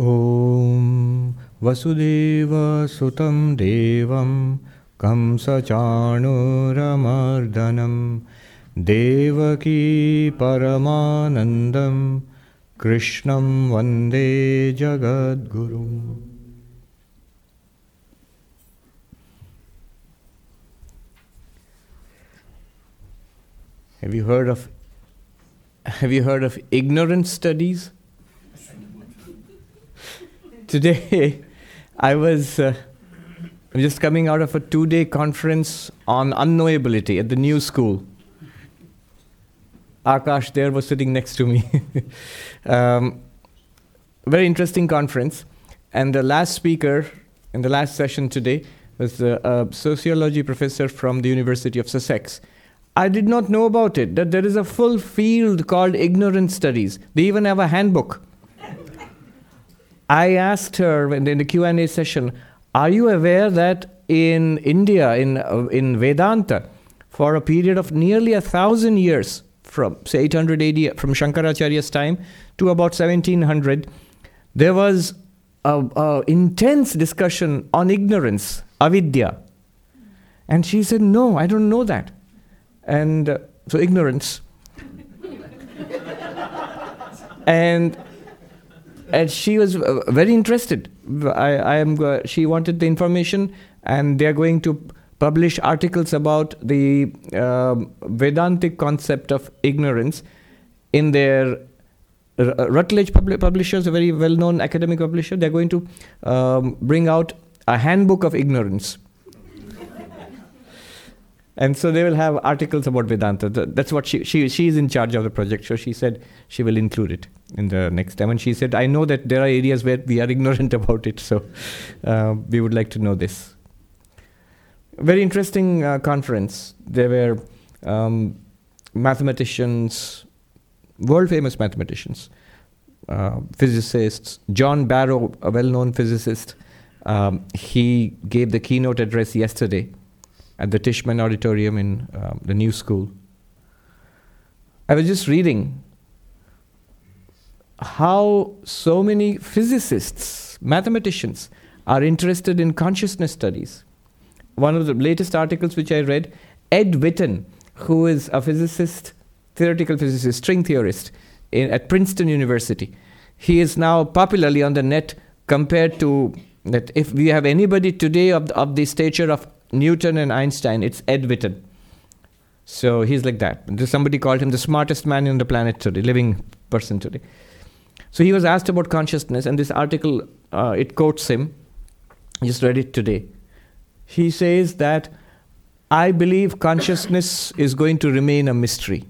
ॐ वसुदेवसुतं देवं कंसचाणूरमर्दनं देवकी परमानन्दं कृष्णं वन्दे जगद्गुरुम् Have you heard of have you heard of ignorance studies? Today, I was uh, just coming out of a two day conference on unknowability at the new school. Akash there was sitting next to me. um, very interesting conference. And the last speaker in the last session today was a, a sociology professor from the University of Sussex. I did not know about it, that there is a full field called ignorance studies. They even have a handbook. I asked her in the Q&A session, are you aware that in India, in, uh, in Vedanta, for a period of nearly a thousand years, from say 800 AD, from Shankaracharya's time to about 1700, there was a, a intense discussion on ignorance, avidya. And she said, no, I don't know that. And uh, so ignorance. and and she was uh, very interested. I, I am. Uh, she wanted the information, and they are going to publish articles about the um, Vedantic concept of ignorance in their uh, Routledge pub- publishers, a very well-known academic publisher. They're going to um, bring out a handbook of ignorance. and so they will have articles about Vedanta. That's what she, she, she is in charge of the project. So she said she will include it in the next time. And she said, I know that there are areas where we are ignorant about it. So uh, we would like to know this. Very interesting uh, conference. There were um, mathematicians, world famous mathematicians, uh, physicists. John Barrow, a well known physicist, um, he gave the keynote address yesterday at the Tishman Auditorium in uh, the New School. I was just reading how so many physicists, mathematicians, are interested in consciousness studies. One of the latest articles which I read, Ed Witten, who is a physicist, theoretical physicist, string theorist in, at Princeton University, he is now popularly on the net compared to that if we have anybody today of the, of the stature of Newton and Einstein, it's Ed Witten. So he's like that. Somebody called him the smartest man on the planet today, living person today. So he was asked about consciousness, and this article uh, it quotes him. I just read it today. He says that I believe consciousness is going to remain a mystery.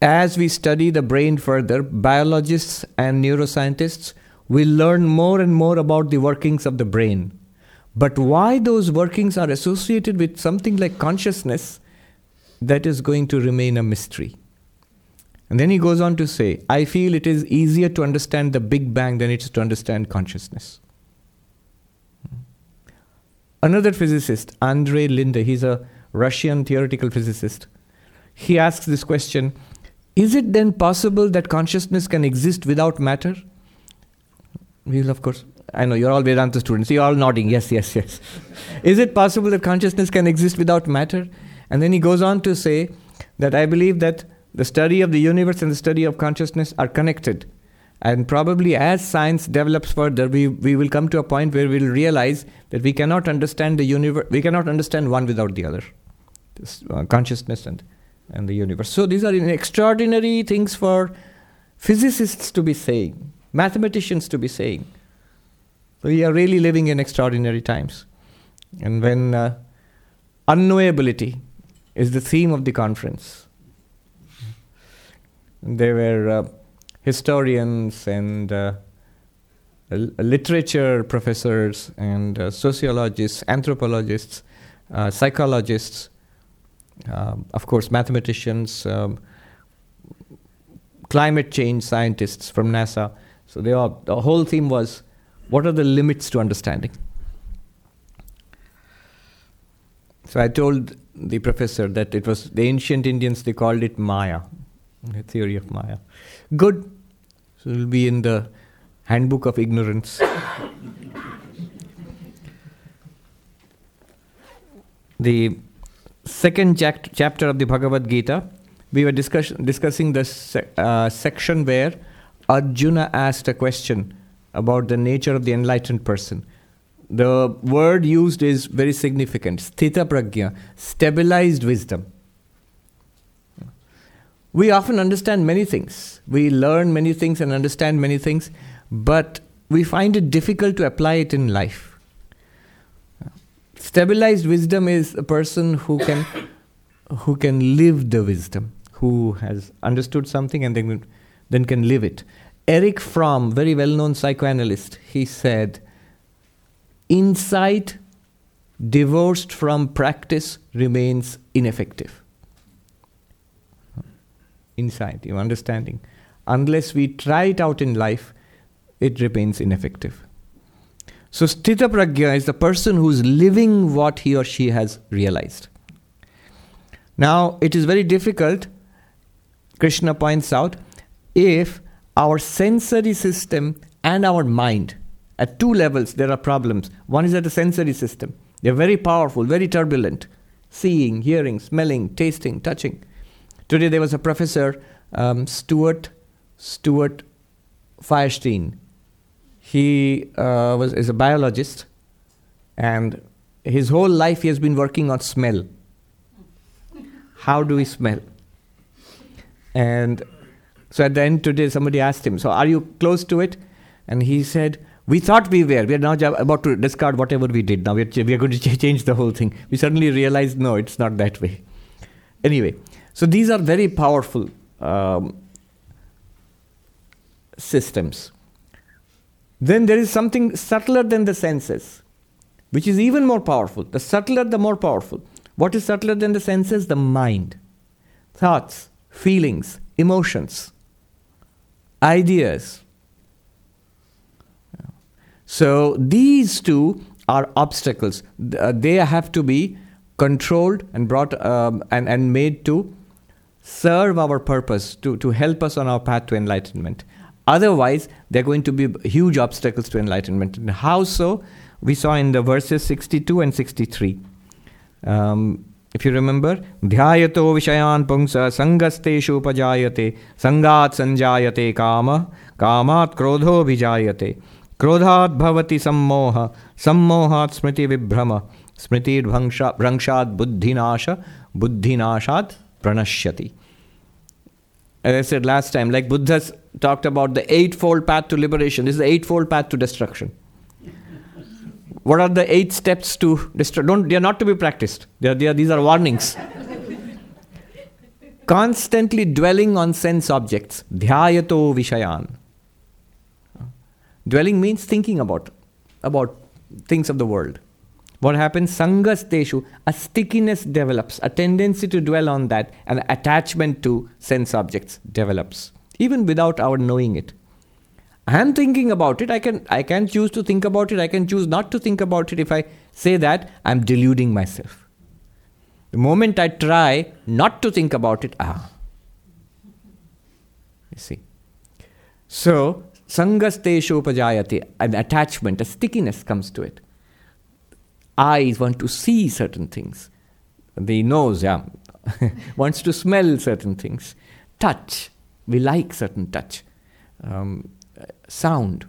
As we study the brain further, biologists and neuroscientists will learn more and more about the workings of the brain. But why those workings are associated with something like consciousness, that is going to remain a mystery. And then he goes on to say, I feel it is easier to understand the Big Bang than it is to understand consciousness. Another physicist, Andrei Linde, he's a Russian theoretical physicist, he asks this question Is it then possible that consciousness can exist without matter? We will, of course, I know you're all Vedanta students, you're all nodding, yes, yes, yes. Is it possible that consciousness can exist without matter? And then he goes on to say that I believe that the study of the universe and the study of consciousness are connected. And probably as science develops further, we, we will come to a point where we'll realize that we cannot understand the universe, we cannot understand one without the other. This, uh, consciousness and, and the universe. So these are extraordinary things for physicists to be saying, mathematicians to be saying. We are really living in extraordinary times. And when uh, unknowability is the theme of the conference, there were uh, historians and uh, literature professors and uh, sociologists, anthropologists, psychologists, um, of course, mathematicians, um, climate change scientists from NASA. So they all, the whole theme was what are the limits to understanding? So I told the professor that it was the ancient Indians, they called it Maya, the theory of Maya. Good. So it will be in the Handbook of Ignorance. the second jac- chapter of the Bhagavad Gita, we were discuss- discussing the se- uh, section where Arjuna asked a question about the nature of the enlightened person. The word used is very significant. Sthita pragya, stabilized wisdom. We often understand many things. We learn many things and understand many things, but we find it difficult to apply it in life. Stabilized wisdom is a person who can who can live the wisdom, who has understood something and then, then can live it. Erich Fromm, very well-known psychoanalyst, he said, insight divorced from practice remains ineffective. Insight, your understanding. Unless we try it out in life, it remains ineffective. So, Sthita Pragya is the person who's living what he or she has realized. Now, it is very difficult, Krishna points out, if our sensory system and our mind, at two levels, there are problems. One is at the sensory system, they're very powerful, very turbulent seeing, hearing, smelling, tasting, touching. Today, there was a professor, um, Stuart, Stuart Firestein he uh, was is a biologist, and his whole life he has been working on smell. How do we smell? And so at the end today, somebody asked him, "So are you close to it?" And he said, "We thought we were. We are now about to discard whatever we did. Now we are, we are going to change the whole thing." We suddenly realized, no, it's not that way. Anyway, so these are very powerful um, systems. Then there is something subtler than the senses, which is even more powerful. The subtler, the more powerful. What is subtler than the senses? The mind. Thoughts, feelings, emotions, ideas. So these two are obstacles. Uh, they have to be controlled and brought um, and, and made to serve our purpose, to, to help us on our path to enlightenment. Otherwise, they're going to be huge obstacles to enlightenment. And how so? We saw in the verses 62 and 63. Um, if you remember, dhyayato vishayan pungsa sangasteshu upajayate sangat sanjayate kama kamat krodho vijayate क्रोधात् भवति सम्मोह सम्मोहात् स्मृति विभ्रम स्मृति भ्रंशात् बुद्धिनाश बुद्धिनाशात् pranashyati. As I said last time, like Buddha talked about the eightfold path to liberation, this is the eightfold path to destruction. what are the eight steps to destruction? Don't they are not to be practiced. They are, they are, these are warnings. Constantly dwelling on sense objects, dhyayato vishayan. Dwelling means thinking about, about things of the world. What happens? Sangasteshu, a stickiness develops, a tendency to dwell on that, an attachment to sense objects develops, even without our knowing it. I am thinking about it. I can I can choose to think about it. I can choose not to think about it. If I say that, I'm deluding myself. The moment I try not to think about it, ah. You see. So, sangasteshu upajayate, an attachment, a stickiness comes to it eyes want to see certain things. The nose, yeah, wants to smell certain things. Touch, we like certain touch. Um, sound.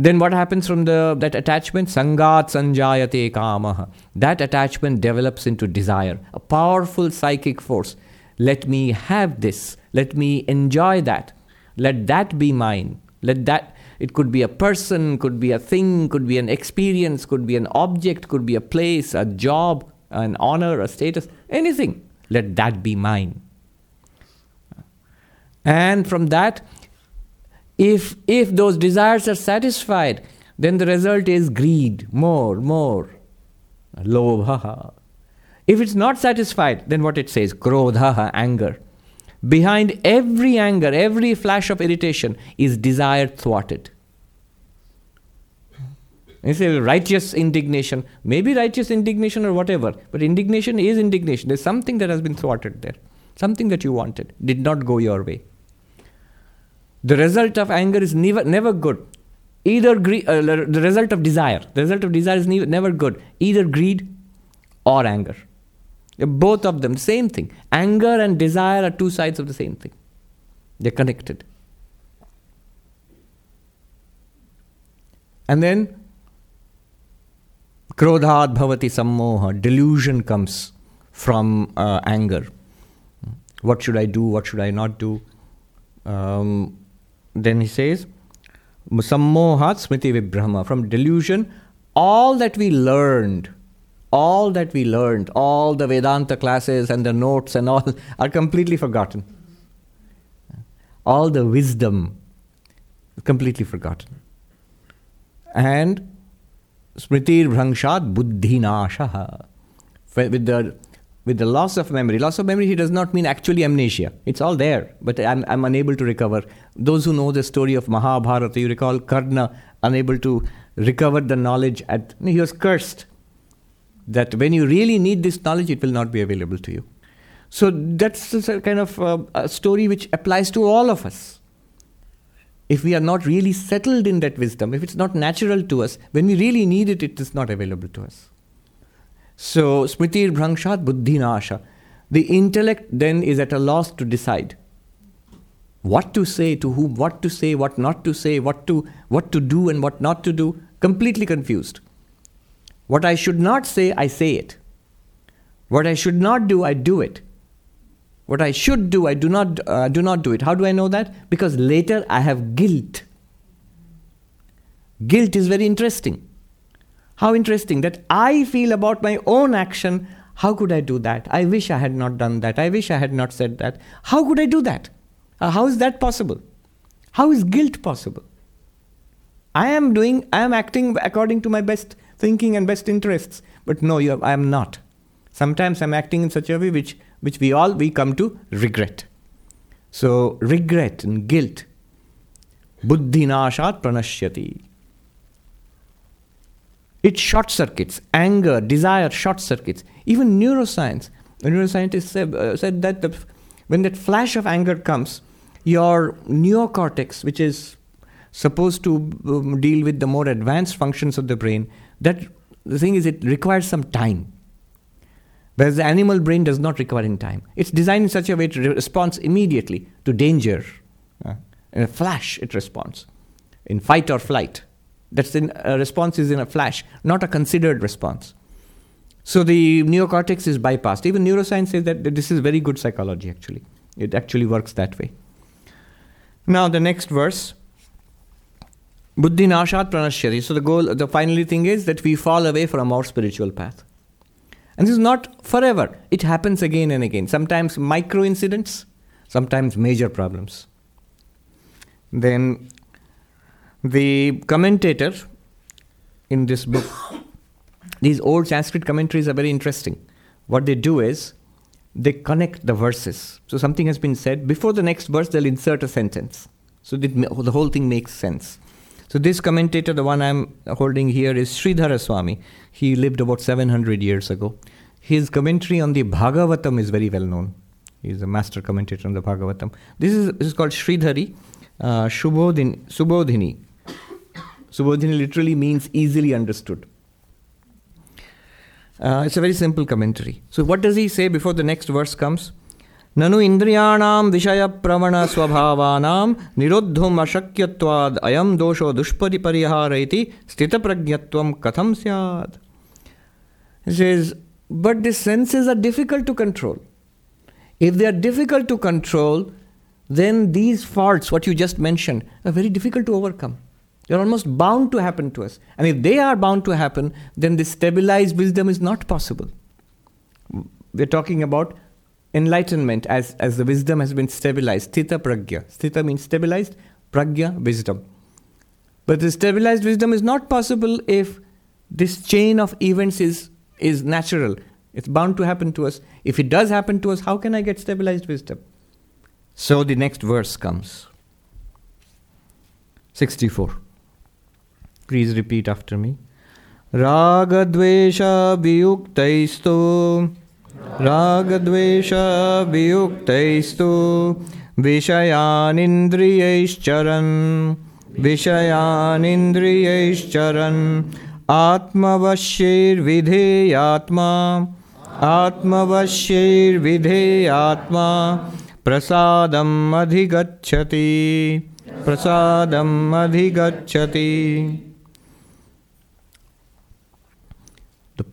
Then what happens from the that attachment? Sangat sanjayate kamaha. That attachment develops into desire, a powerful psychic force. Let me have this. Let me enjoy that. Let that be mine. Let that it could be a person, could be a thing, could be an experience, could be an object, could be a place, a job, an honor, a status, anything. Let that be mine. And from that, if, if those desires are satisfied, then the result is greed, more, more. Lobha. If it's not satisfied, then what it says? Krodha, anger. Behind every anger, every flash of irritation is desire thwarted. You say righteous indignation, maybe righteous indignation or whatever, but indignation is indignation. There's something that has been thwarted there, something that you wanted did not go your way. The result of anger is never, never good. Either greed, uh, the result of desire, the result of desire is never, never good. Either greed or anger. Both of them, same thing. Anger and desire are two sides of the same thing. They're connected. And then Krodhat bhavati sammoha, delusion comes from uh, anger. What should I do? What should I not do? Um, then he says, Sammohat smriti vibhrama. From delusion, all that we learned, all that we learned, all the Vedanta classes and the notes and all are completely forgotten. All the wisdom, completely forgotten. And smritir bhrangshat buddhi nasha. With the with the loss of memory. Loss of memory, he does not mean actually amnesia. It's all there, but I'm, I'm unable to recover. Those who know the story of Mahabharata, you recall Karna unable to recover the knowledge. At he was cursed that when you really need this knowledge, it will not be available to you. So that's a kind of uh, a story which applies to all of us. If we are not really settled in that wisdom, if it's not natural to us, when we really need it, it is not available to us. So, smritir bhrangshat buddhinasha. The intellect then is at a loss to decide what to say, to whom, what to say, what not to say, what to, what to do and what not to do. Completely confused. What I should not say, I say it. What I should not do, I do it. What I should do, I do not, uh, do not do it. How do I know that? Because later I have guilt. Guilt is very interesting. How interesting that I feel about my own action. How could I do that? I wish I had not done that. I wish I had not said that. How could I do that? Uh, how is that possible? How is guilt possible? I am doing, I am acting according to my best thinking and best interests. But no, you, I am not. Sometimes I'm acting in such a way which, which we all we come to regret. So regret and guilt. Buddhinashat pranashyati. It short circuits anger, desire, short circuits. Even neuroscience, neuroscientists said, uh, said that the, when that flash of anger comes, your neocortex, which is supposed to um, deal with the more advanced functions of the brain, that the thing is, it requires some time. Whereas the animal brain does not require in time. It's designed in such a way to respond immediately to danger. Uh, in a flash, it responds. In fight or flight. That's in a response is in a flash, not a considered response. So the neocortex is bypassed. Even neuroscience says that this is very good psychology, actually. It actually works that way. Now, the next verse. Buddhi nashat pranashyati. So the goal, the finally thing is that we fall away from our spiritual path. And this is not forever. It happens again and again. Sometimes micro incidents, sometimes major problems. Then the commentator in this book, these old Sanskrit commentaries are very interesting. What they do is they connect the verses. So something has been said, before the next verse, they'll insert a sentence. So the whole thing makes sense. So this commentator, the one I'm holding here, is Sridhara Swami. He lived about 700 years ago. His commentary on the Bhagavatam is very well known. He's a master commentator on the Bhagavatam. This is, this is called Sridhari uh, Shubodhini, Subodhini. Subodhini literally means easily understood. Uh, it's a very simple commentary. So, what does he say before the next verse comes? ननु इन्द्रियाणां विषयप्रवण स्वभावानां निरोद्धुम् अशक्यत्वाद् अयं दोषो दुष्परिपरिहार इति स्थितप्रज्ञत्वं कथं स्यात् says, but the senses are difficult to control. If they are difficult to control, then these faults, what you just mentioned, are very difficult to overcome. They're almost bound to happen to us. And if they are bound to happen, then this stabilized wisdom is not possible. We're talking about enlightenment as, as the wisdom has been stabilized. Sthita pragya. Sthita means stabilized, pragya, wisdom. But the stabilized wisdom is not possible if this chain of events is, is natural. It's bound to happen to us. If it does happen to us, how can I get stabilized wisdom? So the next verse comes 64. Please repeat after me. रागद्वेष वियुक्तैस्तु रागद्वेष वियुक्तैस्तु विषयानिन्द्रियैश्चरन् विषयानिन्द्रियैश्चरन्। आत्मवश्यैर्विधेयात्मा आत्मवश्यैर्विधेयात्मा प्रसादम् अधिगच्छति प्रसादम् अधिगच्छति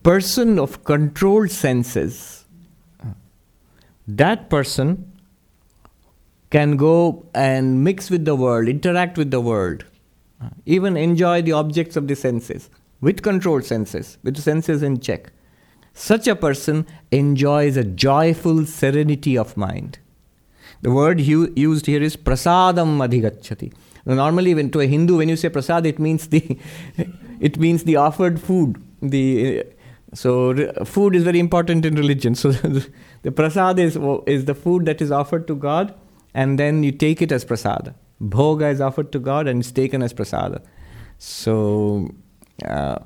person of controlled senses, that person can go and mix with the world, interact with the world, even enjoy the objects of the senses with controlled senses, with the senses in check. Such a person enjoys a joyful serenity of mind. The word hu- used here is prasadam adhigachati. Normally, when to a Hindu, when you say prasad, it means the it means the offered food. The so food is very important in religion. So the prasad is is the food that is offered to God, and then you take it as prasada. Bhoga is offered to God and it's taken as prasada. So uh,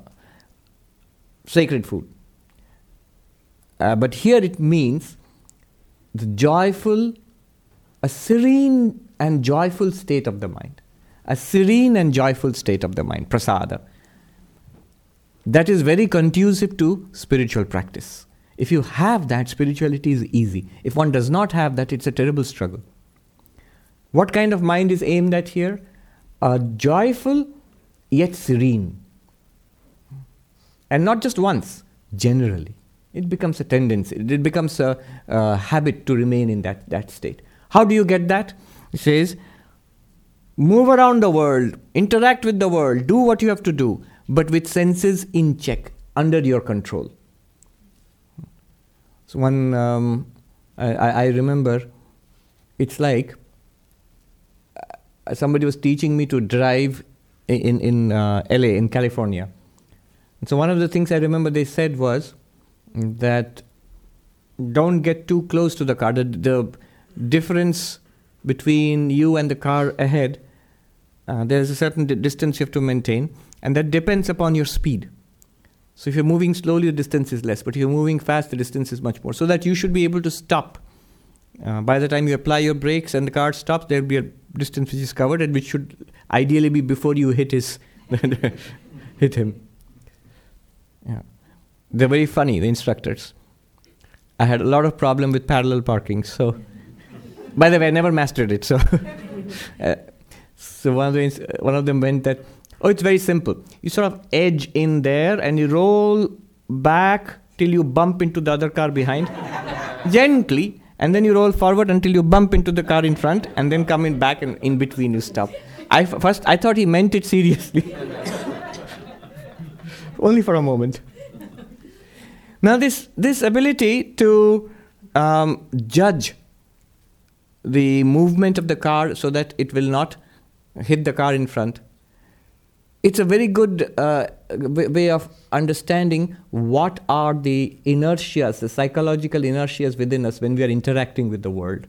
sacred food. Uh, but here it means the joyful, a serene and joyful state of the mind. A serene and joyful state of the mind, prasada. That is very conducive to spiritual practice. If you have that, spirituality is easy. If one does not have that, it's a terrible struggle. What kind of mind is aimed at here? A joyful yet serene. And not just once, generally. It becomes a tendency, it becomes a, habit to remain in that, that state. How do you get that? It says, move around the world, interact with the world, do what you have to do, but with senses in check, under your control. So, one, um, I, I remember, it's like uh, somebody was teaching me to drive in, in uh, LA, in California. And so, one of the things I remember they said was, that don't get too close to the car. The, the difference between you and the car ahead, uh, there's a certain di- distance you have to maintain, and that depends upon your speed. So if you're moving slowly, the distance is less, but if you're moving fast, the distance is much more. So that you should be able to stop. Uh, by the time you apply your brakes and the car stops, there'll be a distance which is covered, and which should ideally be before you hit his hit him. Yeah. They're very funny, the instructors. I had a lot of problem with parallel parking. So, by the way, I never mastered it. So, uh, so one of, the, one of them went that, oh, it's very simple. You sort of edge in there and you roll back till you bump into the other car behind, gently, and then you roll forward until you bump into the car in front, and then come in back and in between you stop. I f- first I thought he meant it seriously, only for a moment. Now, this, this ability to um, judge the movement of the car so that it will not hit the car in front, it's a very good uh, way of understanding what are the inertias, the psychological inertias within us when we are interacting with the world.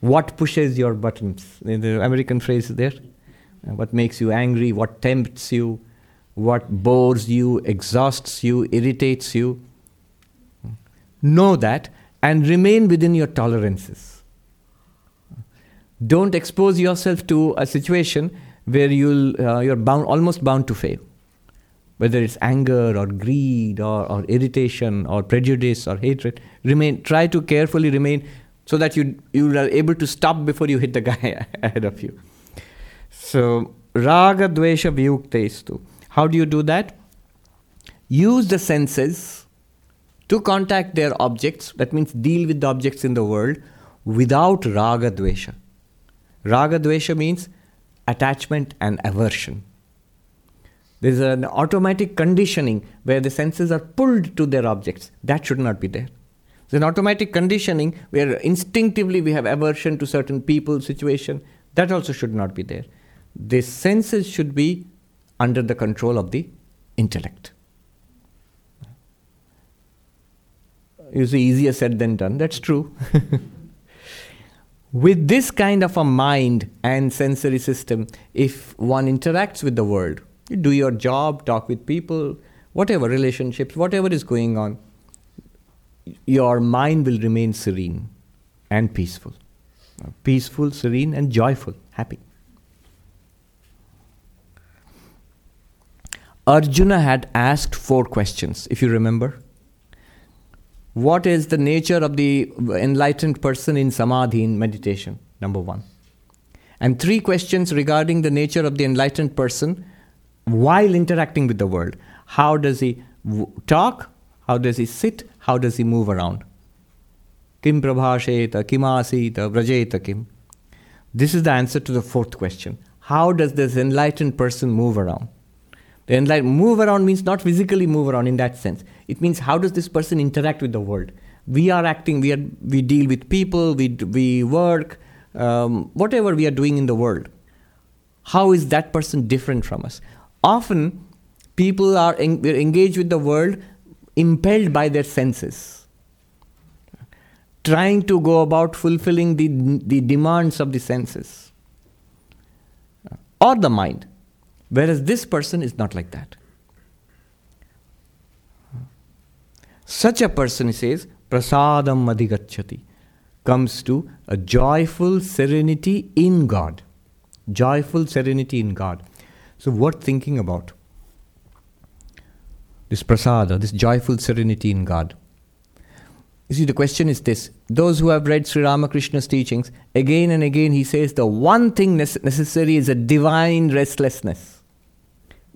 What pushes your buttons? The American phrase is there. What makes you angry? What tempts you? what bores you, exhausts you, irritates you. Know that and remain within your tolerances. Don't expose yourself to a situation where you'll, uh, you're bound, almost bound to fail. Whether it's anger or greed or, or irritation or prejudice or hatred, remain, try to carefully remain so that you, you are able to stop before you hit the guy ahead of you. So, raga dvesha vyuktestu. How do you do that? Use the senses to contact their objects, that means deal with the objects in the world without raga dvesha. Raga dvesha means attachment and aversion. There's an automatic conditioning where the senses are pulled to their objects. That should not be there. There's an automatic conditioning where instinctively we have aversion to certain people, situation. That also should not be there. The senses should be under the control of the intellect. See, easier said than done. That's true. with this kind of a mind and sensory system, if one interacts with the world, you do your job, talk with people, whatever relationships, whatever is going on, your mind will remain serene and peaceful. peaceful, serene, and joyful, happy. Arjuna had asked four questions, if you remember. What is the nature of the enlightened person in samadhi, in meditation? Number one. And three questions regarding the nature of the enlightened person while interacting with the world. How does he w- talk? How does he sit? How does he move around? Kim prabhasheta, kim asita, vrajeta kim. This is the answer to the fourth question. How does this enlightened person move around? The enlightened move around means not physically move around in that sense. It means how does this person interact with the world? We are acting, we, are, we deal with people, we, we work, um, whatever we are doing in the world. How is that person different from us? Often, people are en- engaged with the world impelled by their senses, trying to go about fulfilling the, the demands of the senses or the mind. Whereas this person is not like that. Such a person, he says, prasadam madhigacchati, comes to a joyful serenity in God. Joyful serenity in God. So, worth thinking about. This prasada, this joyful serenity in God. You see, the question is this those who have read Sri Ramakrishna's teachings, again and again he says the one thing necessary is a divine restlessness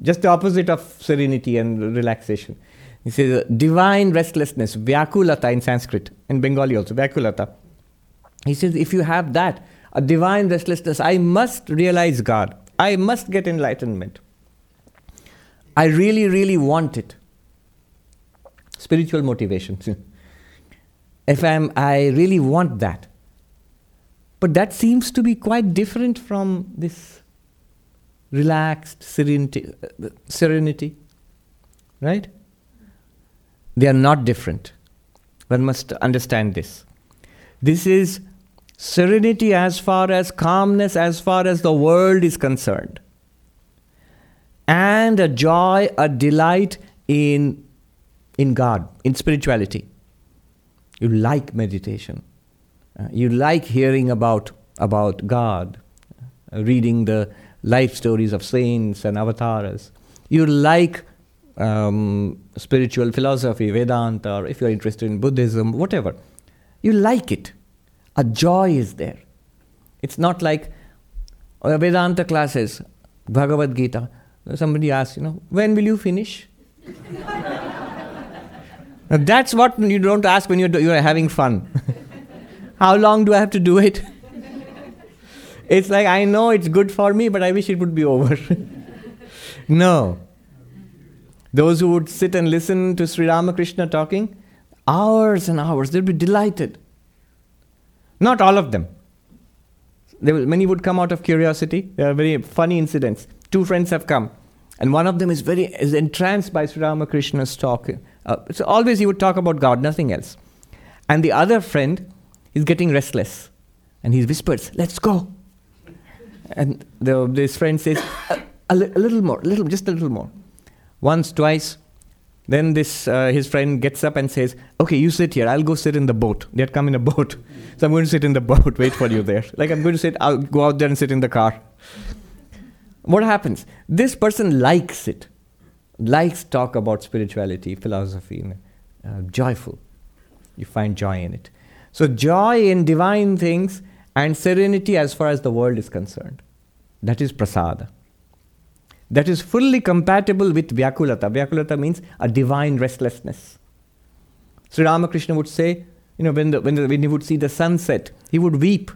just the opposite of serenity and relaxation. He says divine restlessness, vyakulata in Sanskrit, in Bengali also, vyakulata. He says, if you have that, a divine restlessness, I must realize God. I must get enlightenment. I really, really want it. Spiritual motivation. if I'm, I really want that. But that seems to be quite different from this relaxed serenity, serenity, right? They are not different. One must understand this. This is serenity as far as calmness, as far as the world is concerned, and a joy, a delight in, in God, in spirituality. You like meditation. Uh, you like hearing about, about God, uh, reading the life stories of saints and avatars. You like um, spiritual philosophy, Vedanta, or if you're interested in Buddhism, whatever. You like it. A joy is there. It's not like uh, Vedanta classes, Bhagavad Gita. Somebody asks, you know, when will you finish? that's what you don't ask when you're, you're having fun. How long do I have to do it? It's like, I know it's good for me, but I wish it would be over. no. Those who would sit and listen to Sri Ramakrishna talking, hours and hours, they'd be delighted. Not all of them. Many would come out of curiosity. There are very funny incidents. Two friends have come, and one of them is very is entranced by Sri Ramakrishna's talk. Uh, so always he would talk about God, nothing else. And the other friend is getting restless, and he whispers, "Let's go." And the, this friend says, a, a, li- a, little more, little, just a little more. Once, twice. Then this uh, his friend gets up and says, "Okay, you sit here. I'll go sit in the boat. They had come in a boat, so I'm going to sit in the boat. Wait for you there. Like I'm going to sit. I'll go out there and sit in the car." What happens? This person likes it, likes talk about spirituality, philosophy, uh, joyful. You find joy in it. So joy in divine things and serenity as far as the world is concerned. That is prasada. That is fully compatible with vyakulata. Vyakulata means a divine restlessness. Sri Ramakrishna would say, you know, when, the, when, the, when he would see the sunset, he would weep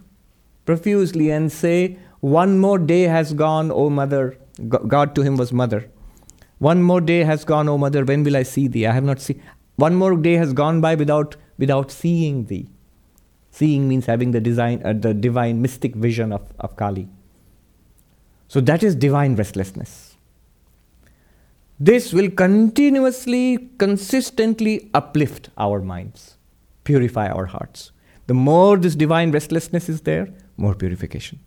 profusely and say, One more day has gone, O mother. God to him was mother. One more day has gone, O mother, when will I see thee? I have not seen. One more day has gone by without, without seeing thee. Seeing means having the, design, uh, the divine mystic vision of, of Kali. So that is divine restlessness. This will continuously, consistently uplift our minds, purify our hearts. The more this divine restlessness is there, more purification.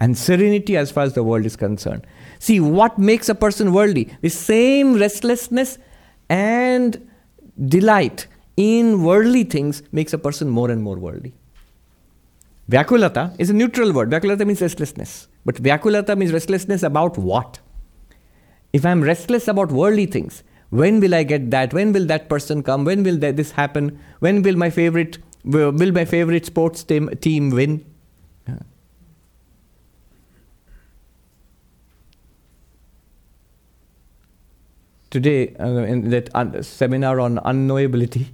And serenity as far as the world is concerned. See, what makes a person worldly? The same restlessness and delight in worldly things makes a person more and more worldly. Vyakulata is a neutral word. Vyakulata means restlessness. But Vyakulata means restlessness about what? If I'm restless about worldly things, when will I get that? When will that person come? When will that, this happen? When will my favorite will my favorite sports team, team win? Today, uh, in that un- seminar on unknowability,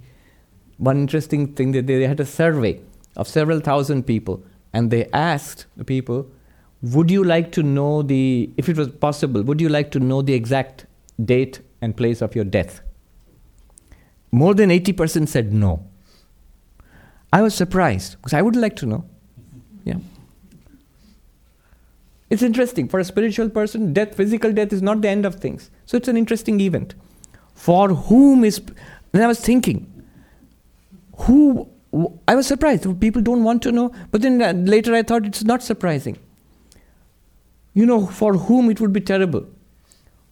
one interesting thing that they, they had a survey of several thousand people, and they asked the people, "Would you like to know the, if it was possible, would you like to know the exact date and place of your death?" More than 80% said no. I was surprised because I would like to know. Yeah. It's interesting. For a spiritual person, death, physical death, is not the end of things. So it's an interesting event. For whom is. And I was thinking, who. I was surprised. People don't want to know. But then uh, later I thought it's not surprising. You know, for whom it would be terrible.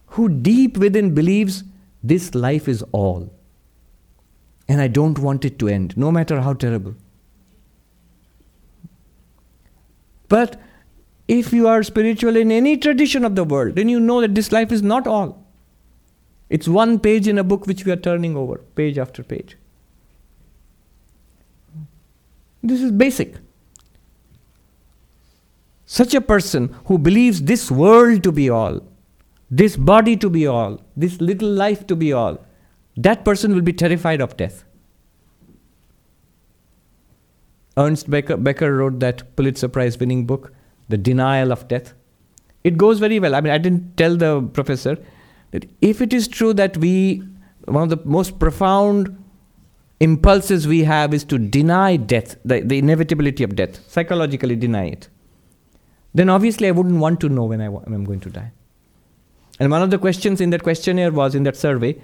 Who deep within believes this life is all. And I don't want it to end, no matter how terrible. But if you are spiritual in any tradition of the world, then you know that this life is not all. It's one page in a book which we are turning over, page after page. This is basic. Such a person who believes this world to be all, this body to be all, this little life to be all, that person will be terrified of death. Ernest Becker, Becker wrote that Pulitzer Prize winning book, The Denial of Death. It goes very well. I mean, I didn't tell the professor that if it is true that we, one of the most profound impulses we have is to deny death, the, the inevitability of death, psychologically deny it, then obviously I wouldn't want to know when, I, I'm going to die. And one of the questions in that questionnaire was in that survey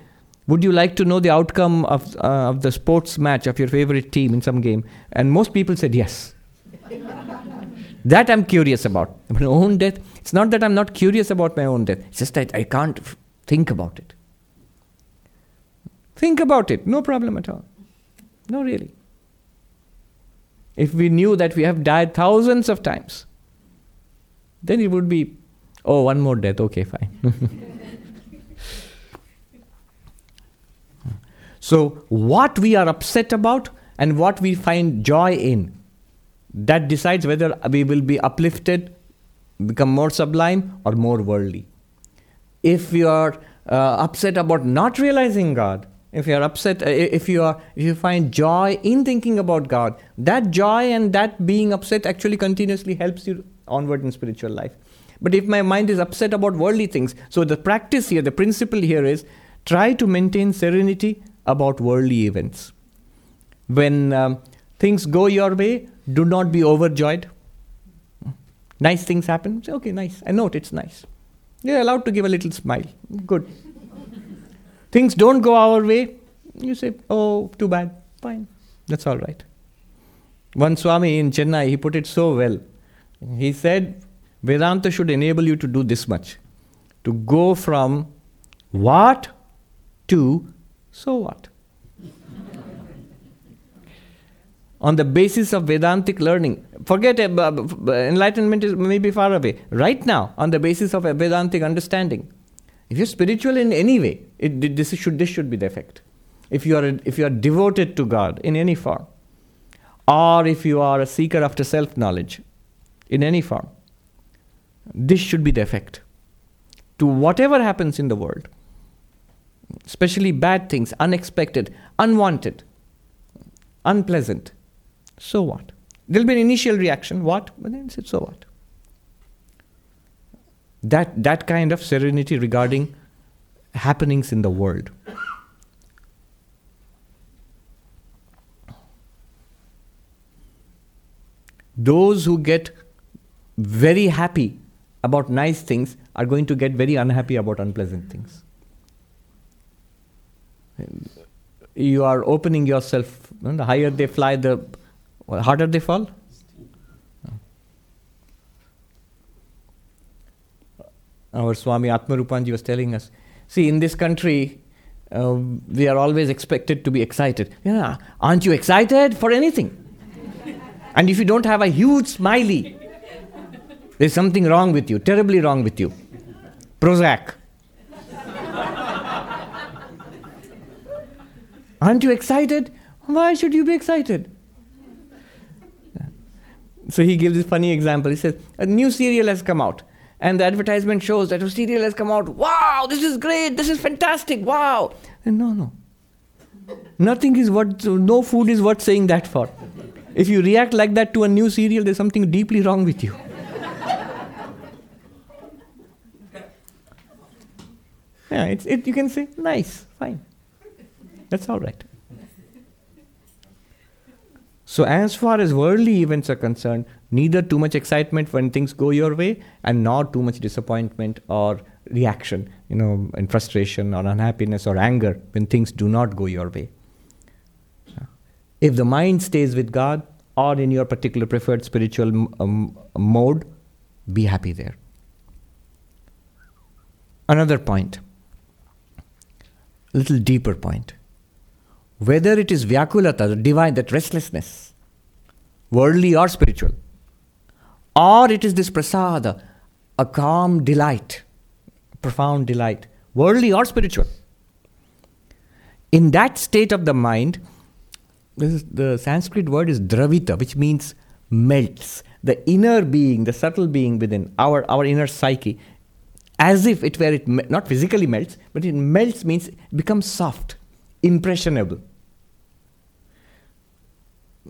would you like to know the outcome of, uh, of the sports match of your favorite team in some game? And most people said yes. that I'm curious about. My own death, it's not that I'm not curious about my own death, it's just that I can't f- think about it. Think about it, no problem at all. No, really. If we knew that we have died thousands of times, then it would be, oh, one more death, okay, fine. So, what we are upset about and what we find joy in, that decides whether we will be uplifted, become more sublime, or more worldly. If we are uh, upset about not realizing God, if you are upset, uh, if you are, if you find joy in thinking about God, that joy and that being upset actually continuously helps you onward in spiritual life. But if my mind is upset about worldly things, so the practice here, the principle here is try to maintain serenity about worldly events. When um, things go your way, do not be overjoyed. Nice things happen, say, okay, nice. I note it's nice. You're allowed to give a little smile. Good. Things don't go our way, you say, oh, too bad. Fine. That's all right. One Swami in Chennai, he put it so well. He said, Vedanta should enable you to do this much to go from what to so what? on the basis of Vedantic learning, forget uh, enlightenment is maybe far away. Right now, on the basis of a Vedantic understanding, if you're spiritual in any way, it, this, should, this should be the effect. If you, are, if you are devoted to God in any form, or if you are a seeker after self knowledge in any form, this should be the effect to whatever happens in the world especially bad things, unexpected, unwanted, unpleasant. So what? There'll be an initial reaction, what? But then say, so what? That, that kind of serenity regarding happenings in the world. Those who get very happy about nice things are going to get very unhappy about unpleasant things you are opening yourself. The higher they fly, the harder they fall. Our Swami Atmarupanji was telling us see, in this country, uh, we are always expected to be excited. Yeah, aren't you excited for anything? And if you don't have a huge smiley, there's something wrong with you, terribly wrong with you. Prozac. Aren't you excited? Why should you be excited? So he gives this funny example. He says, A new cereal has come out, and the advertisement shows that a cereal has come out. Wow, this is great, this is fantastic, wow. And no, no. Nothing is what, no food is worth saying that for. If you react like that to a new cereal, there's something deeply wrong with you. yeah, it's, it, you can say, nice, fine. That's all right. So, as far as worldly events are concerned, neither too much excitement when things go your way, and nor too much disappointment or reaction, you know, and frustration or unhappiness or anger when things do not go your way. If the mind stays with God or in your particular preferred spiritual um, mode, be happy there. Another point, a little deeper point whether it is vyakulata, the divine, that restlessness, worldly or spiritual, or it is this prasada, a calm delight, profound delight, worldly or spiritual. In that state of the mind, is, the Sanskrit word is dravita, which means melts. The inner being, the subtle being within our, our inner psyche, as if it were it not physically melts, but it melts means becomes soft, impressionable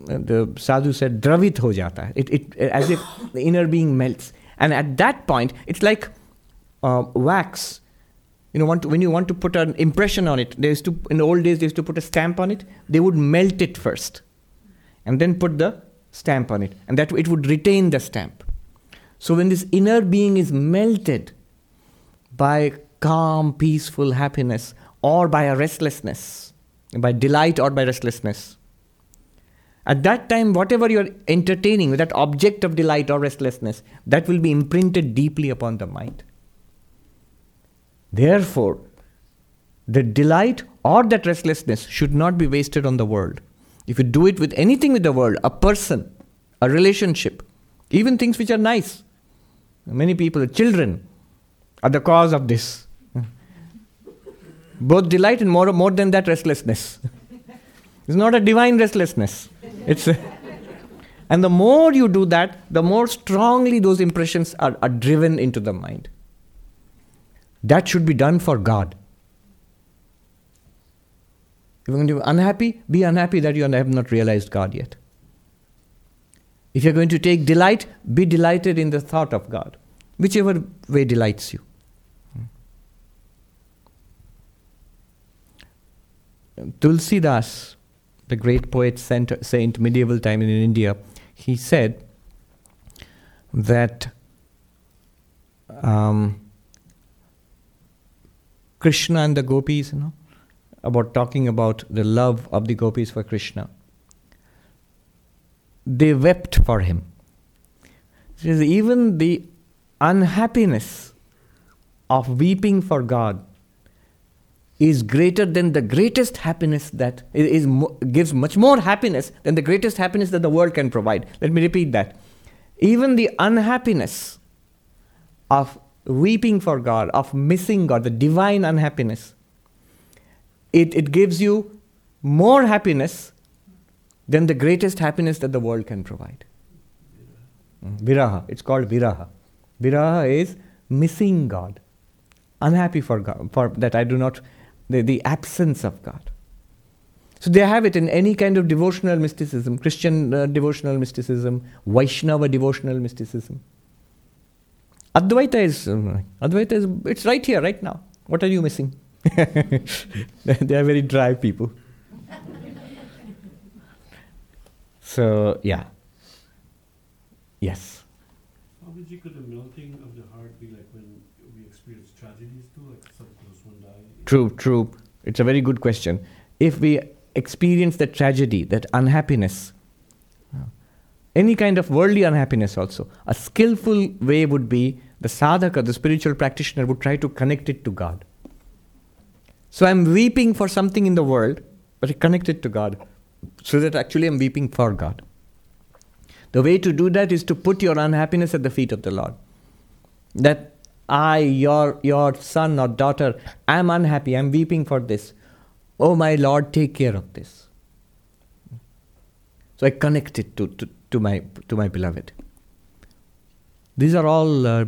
the sadhu said, dravit ho jata. It, it, as if the inner being melts. And at that point, it's like uh, wax. You know, want to, when you want to put an impression on it, they used to, in the old days, they used to put a stamp on it. They would melt it first and then put the stamp on it. And that it would retain the stamp. So when this inner being is melted by calm, peaceful happiness or by a restlessness, by delight or by restlessness, at that time, whatever you're entertaining, with that object of delight or restlessness, that will be imprinted deeply upon the mind. Therefore, the delight or that restlessness should not be wasted on the world. If you do it with anything with the world, a person, a relationship, even things which are nice, many people, children, are the cause of this. Both delight and more, more than that, restlessness. it's not a divine restlessness. It's a, and the more you do that, the more strongly those impressions are, are driven into the mind. That should be done for God. If you're going to be unhappy, be unhappy that you have not realized God yet. If you're going to take delight, be delighted in the thought of God, whichever way delights you. Tulsi Das the great poet saint, saint medieval time in India, he said that um, Krishna and the gopis, you know, about talking about the love of the gopis for Krishna. They wept for him. Says even the unhappiness of weeping for God is greater than the greatest happiness that is, gives much more happiness than the greatest happiness that the world can provide. Let me repeat that. Even the unhappiness of weeping for God, of missing God, the divine unhappiness, it, it gives you more happiness than the greatest happiness that the world can provide. Hmm, viraha. It's called viraha. Viraha is missing God. Unhappy for God, for that I do not the, the absence of God. So they have it in any kind of devotional mysticism, Christian uh, devotional mysticism, Vaishnava devotional mysticism. Advaita is, um, Advaita is, it's right here, right now. What are you missing? they are very dry people. so, yeah. Yes. Melting of the heart be like when we experience tragedies too, like some close one die? True, true. It's a very good question. If we experience that tragedy, that unhappiness, any kind of worldly unhappiness also, a skillful way would be the sadhaka, the spiritual practitioner, would try to connect it to God. So I'm weeping for something in the world, but connect it to God, so that actually I'm weeping for God. The way to do that is to put your unhappiness at the feet of the Lord. That I, your, your son or daughter, I'm unhappy, I'm weeping for this. Oh, my Lord, take care of this. So I connect it to, to, to, my, to my beloved. These are all uh,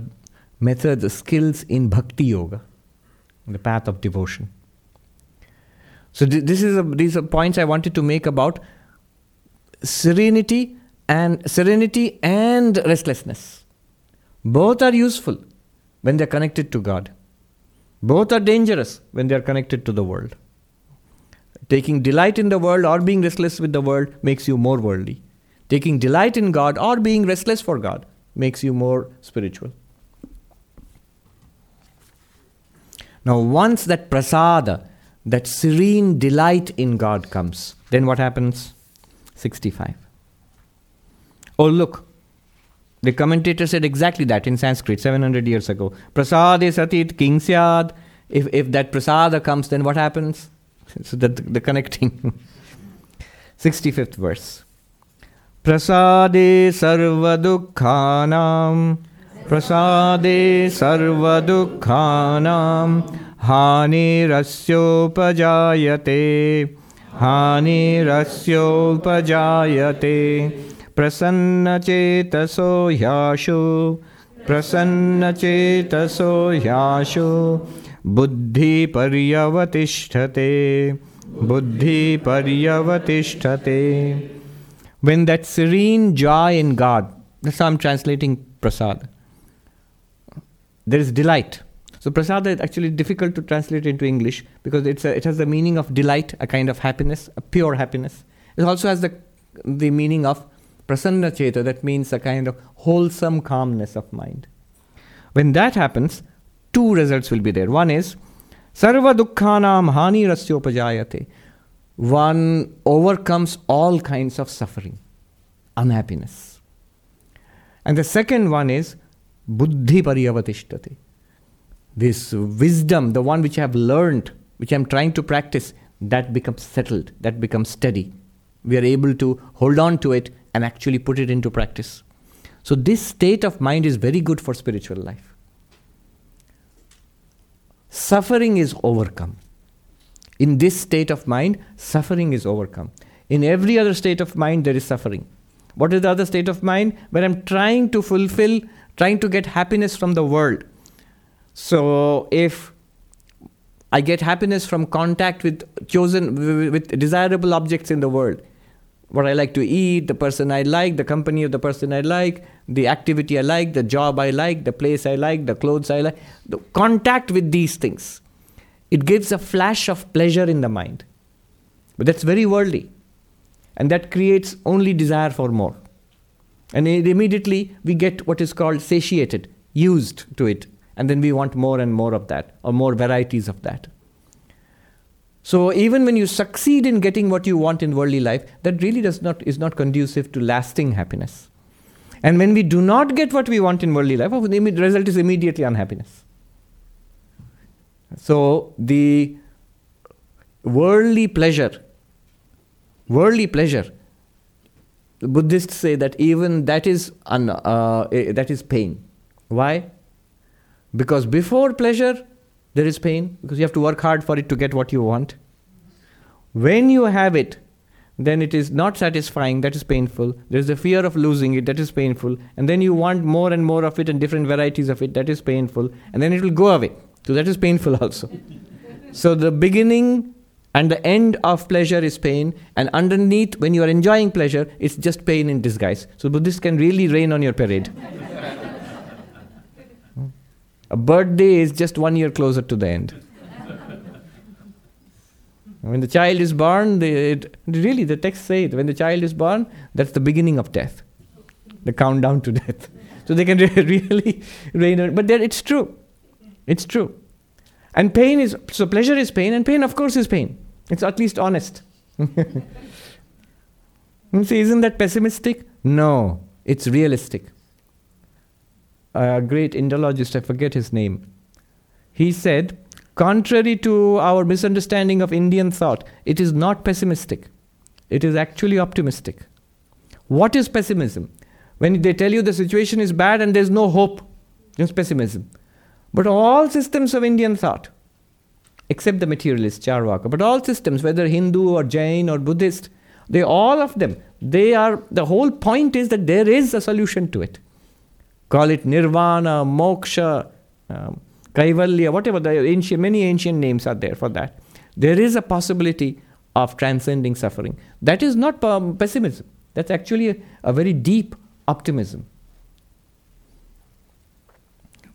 methods, skills in bhakti yoga, the path of devotion. So th- this is a, these are points I wanted to make about serenity and serenity and restlessness. Both are useful when they are connected to God. Both are dangerous when they are connected to the world. Taking delight in the world or being restless with the world makes you more worldly. Taking delight in God or being restless for God makes you more spiritual. Now, once that prasada, that serene delight in God comes, then what happens? 65. Oh, look, the commentator said exactly that in Sanskrit 700 years ago. Prasade satit king syad. If, if that prasada comes, then what happens? So that the connecting. 65th verse. Prasade sarva dukkhanam प्रसादे सर्वदुःखानां हानिरस्योपजायते हानिरस्योपजायते प्रसन्नचेतसो ह्याशु प्रसन्नचेतसो ह्याशु बुद्धिपर्यवतिष्ठते बुद्धिपर्यवतिष्ठते When that serene joy in God, that's how I'm translating prasad. There is delight. So prasad is actually difficult to translate into English because it's a, it has the meaning of delight, a kind of happiness, a pure happiness. It also has the, the meaning of prasanna cheta, that means a kind of wholesome calmness of mind. When that happens, two results will be there. One is sarva dukkhanam hani rasyopajayate. One overcomes all kinds of suffering, unhappiness. And the second one is buddhi paryavatishtate. This wisdom, the one which I have learned, which I am trying to practice, that becomes settled, that becomes steady. We are able to hold on to it and actually put it into practice. So, this state of mind is very good for spiritual life. Suffering is overcome. In this state of mind, suffering is overcome. In every other state of mind, there is suffering. What is the other state of mind? Where I'm trying to fulfill, trying to get happiness from the world. So if I get happiness from contact with chosen, with desirable objects in the world, what I like to eat, the person I like, the company of the person I like, the activity I like, the job I like, the place I like, the clothes I like, the contact with these things. It gives a flash of pleasure in the mind. But that's very worldly. And that creates only desire for more. And immediately we get what is called satiated, used to it. And then we want more and more of that, or more varieties of that. So even when you succeed in getting what you want in worldly life, that really does not is not conducive to lasting happiness. And when we do not get what we want in worldly life, the result is immediately unhappiness. So the worldly pleasure, worldly pleasure, the Buddhists say that even that is un, uh, that is pain. Why? Because before pleasure, there is pain because you have to work hard for it to get what you want. When you have it, then it is not satisfying, that is painful. There's the fear of losing it, that is painful. And then you want more and more of it and different varieties of it, that is painful. And then it will go away. So that is painful also. so the beginning and the end of pleasure is pain, and underneath, when you are enjoying pleasure, it's just pain in disguise. So Buddhists can really rain on your parade. A birthday is just one year closer to the end. when the child is born, it, really the text says when the child is born, that's the beginning of death, the countdown to death. So they can really rain on, but there it's true, it's true. And pain is so pleasure is pain, and pain of course is pain. It's at least honest. Hmm, see, isn't that pessimistic? No, it's realistic a great Indologist, I forget his name, he said, contrary to our misunderstanding of Indian thought, it is not pessimistic. It is actually optimistic. What is pessimism? When they tell you the situation is bad and there's no hope, just pessimism. But all systems of Indian thought, except the materialist Charvaka, but all systems, whether Hindu or Jain or Buddhist, they all of them, they are the whole point is that there is a solution to it. Call it nirvana, moksha, um, kaivalya, whatever the ancient, many ancient names are there for that. There is a possibility of transcending suffering. That is not pessimism. That's actually a, a very deep optimism.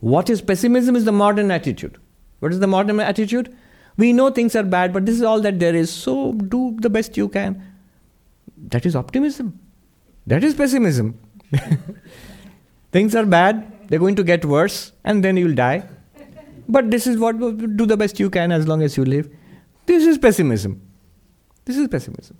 What is pessimism is the modern attitude. What is the modern attitude? We know things are bad, but this is all that there is, so do the best you can. That is optimism. That is pessimism. things are bad, they're going to get worse, and then you'll die. But this is what do the best you can as long as you live. This is pessimism. This is pessimism.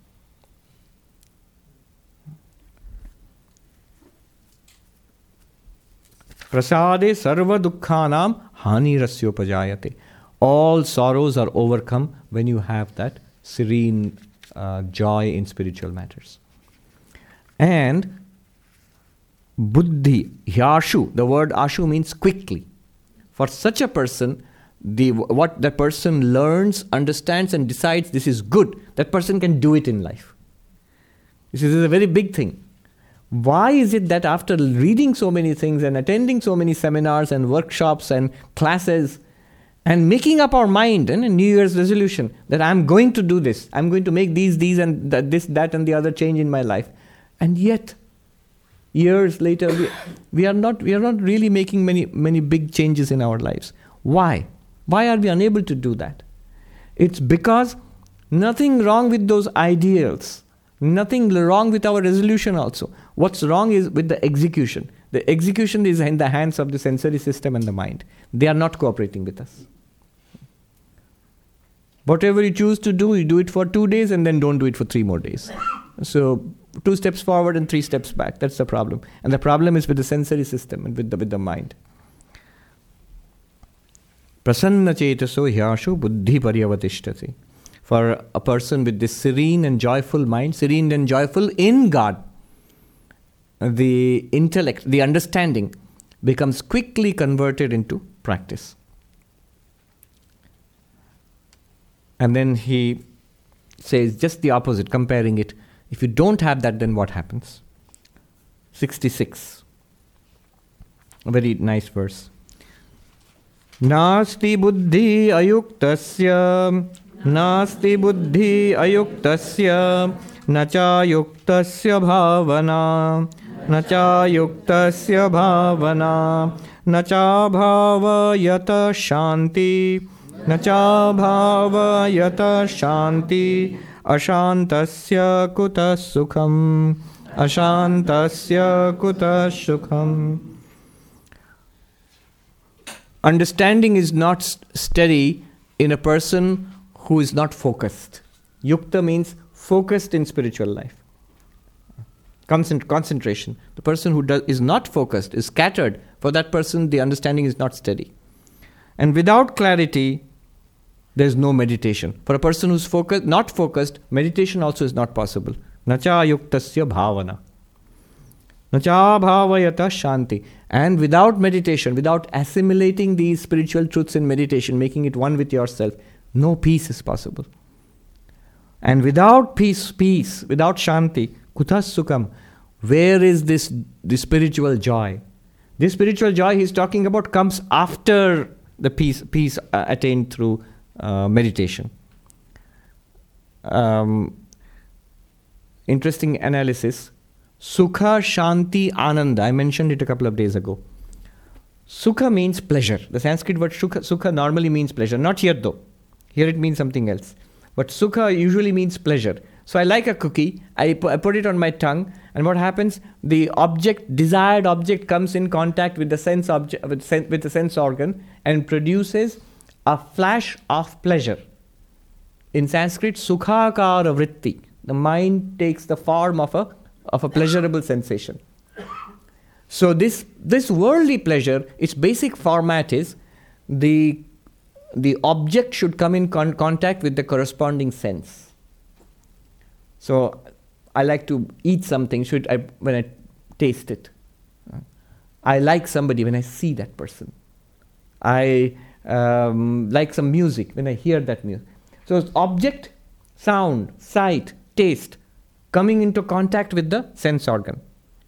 Prasade sarva dukkhanam hani rasyopajayate. All sorrows are overcome when you have that serene uh, joy in spiritual matters. And buddhi, yashu, the word ashu means quickly. For such a person, the what that person learns, understands, and decides this is good, that person can do it in life. This is a very big thing. Why is it that after reading so many things and attending so many seminars and workshops and classes and making up our mind and a New Year's resolution that I'm going to do this, I'm going to make these, these, and that, this, that, and the other change in my life, and yet years later we, we are not we are not really making many many big changes in our lives. Why? Why are we unable to do that? It's because nothing wrong with those ideals. Nothing wrong with our resolution also. What's wrong is with the execution. The execution is in the hands of the sensory system and the mind. They are not cooperating with us. Whatever you choose to do, you do it for two days and then don't do it for three more days. So, two steps forward and three steps back. That's the problem. And the problem is with the sensory system and with the, with the mind. Prasanna chetaso hyashu buddhi paryavatishthati. For a person with this serene and joyful mind, serene and joyful in God, the intellect, the understanding becomes quickly converted into practice. And then he says just the opposite, comparing it. If you don't have that, then what happens? 66. A very nice verse. नास्ति बुद्धि अयुक्तस्य नास्ति बुद्धि अयुक्तस्य न चायुक्तस्य भावना न चायुक्तस्य भावना न चाभावयत शान्ति न चाभावयत शान्ति अशान्तस्य कुतः सुखम् अशान्तस्य कुतः सुखम् Understanding is not steady in a person who is not focused. Yukta means focused in spiritual life. Concent- concentration. The person who does, is not focused, is scattered, for that person the understanding is not steady. And without clarity, there is no meditation. For a person who's focused, not focused, meditation also is not possible. Nacha yuktasya bhavana. Nachabhavayata shanti. And without meditation, without assimilating these spiritual truths in meditation, making it one with yourself, no peace is possible. And without peace, peace, without shanti, kutas sukham, where is this, this spiritual joy? This spiritual joy he's talking about comes after the peace, peace uh, attained through uh, meditation. Um, interesting analysis Sukha, Shanti, Ananda. I mentioned it a couple of days ago. Sukha means pleasure. The Sanskrit word sukha, sukha normally means pleasure. Not here though. Here it means something else. But sukha usually means pleasure. So I like a cookie, I, pu- I put it on my tongue, and what happens? The object, desired object, comes in contact with the sense with, sen- with the sense organ, and produces a flash of pleasure. In Sanskrit, sukhakara vritti. The mind takes the form of a of a pleasurable sensation. So this this worldly pleasure, its basic format is the the object should come in con- contact with the corresponding sense. So I like to eat something should I when I taste it. I like somebody when I see that person. I um, like some music when I hear that music. So, it's object, sound, sight, taste coming into contact with the sense organ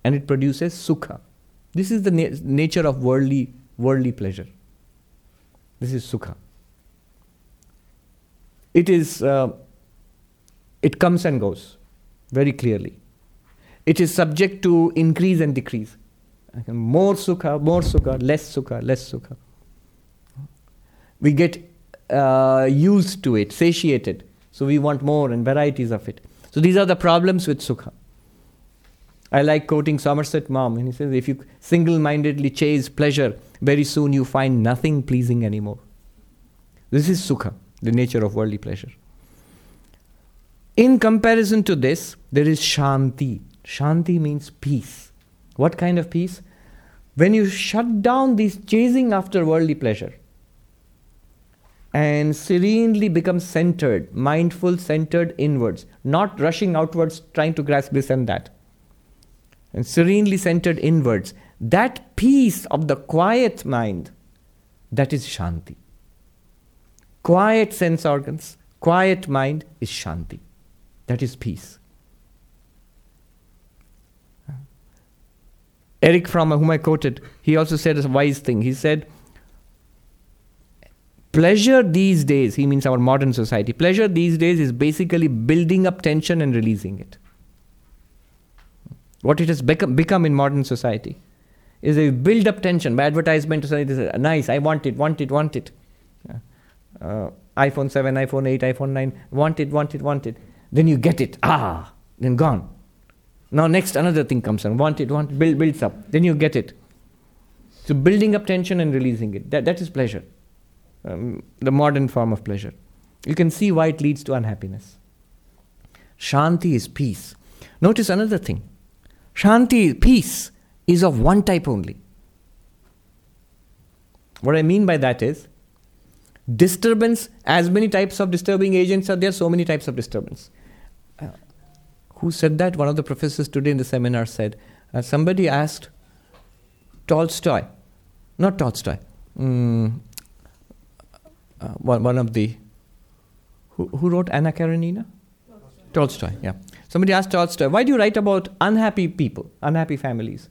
and it produces sukha. This is the na- nature of worldly, worldly pleasure. This is sukha. It is, uh, it comes and goes very clearly. It is subject to increase and decrease. More sukha, more sukha, less sukha, less sukha. We get uh, used to it, satiated. So we want more and varieties of it. So these are the problems with sukha. I like quoting Somerset Maugham, and he says, if you single mindedly chase pleasure, very soon you find nothing pleasing anymore. This is sukha, the nature of worldly pleasure. In comparison to this, there is shanti. Shanti means peace. What kind of peace? When you shut down this chasing after worldly pleasure and serenely become centered, mindful, centered inwards, not rushing outwards trying to grasp this and that and serenely centered inwards, that peace of the quiet mind, that is Shanti. Quiet sense organs, quiet mind is Shanti. That is peace. Erich Fromm, whom I quoted, he also said a wise thing. He said, Pleasure these days, he means our modern society, pleasure these days is basically building up tension and releasing it. What it has become, become in modern society is a build up tension. By advertisement to say is nice i want it want it want it. Uh, iphone 7 iphone 8 iphone 9 want it want it want it. Then you get it ah then gone. Now next another thing comes on want it want it, build, builds up then you get it. So building up tension and releasing it that, that is pleasure um, the modern form of pleasure you can see why it leads to unhappiness shanti is peace notice another thing Shanti, peace, is of one type only. What I mean by that is, disturbance, as many types of disturbing agents are there, so many types of disturbance. Uh, who said that? One of the professors today in the seminar said, uh, somebody asked Tolstoy, not Tolstoy, um, uh, one, one of the, who, who wrote Anna Karenina? Tolstoy. Tolstoy, yeah. Somebody asked Tolstoy, why do you write about unhappy people, unhappy families?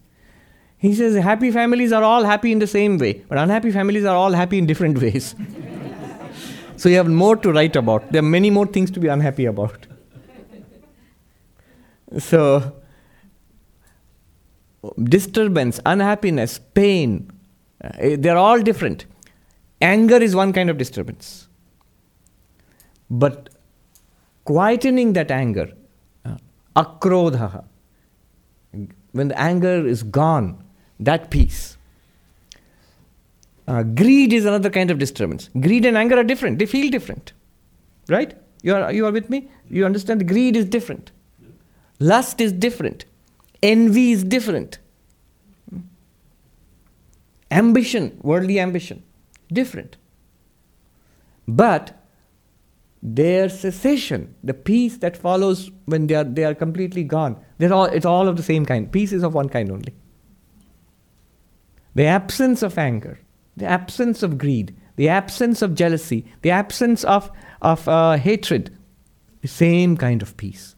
He says, happy families are all happy in the same way, but unhappy families are all happy in different ways. so you have more to write about. There are many more things to be unhappy about. so, disturbance, unhappiness, pain, uh, they're all different. Anger is one kind of disturbance. But quietening that anger akrodha. When the anger is gone, that peace. Uh, greed is another kind of disturbance. Greed and anger are different, they feel different. Right? You are, you are with me? You understand? Greed is different. Lust is different. Envy is different. Ambition, worldly ambition, different. But their cessation, the peace that follows when they are, they are completely gone, they're all, it's all of the same kind. Peace is of one kind only. The absence of anger, the absence of greed, the absence of jealousy, the absence of, of uh, hatred, the same kind of peace.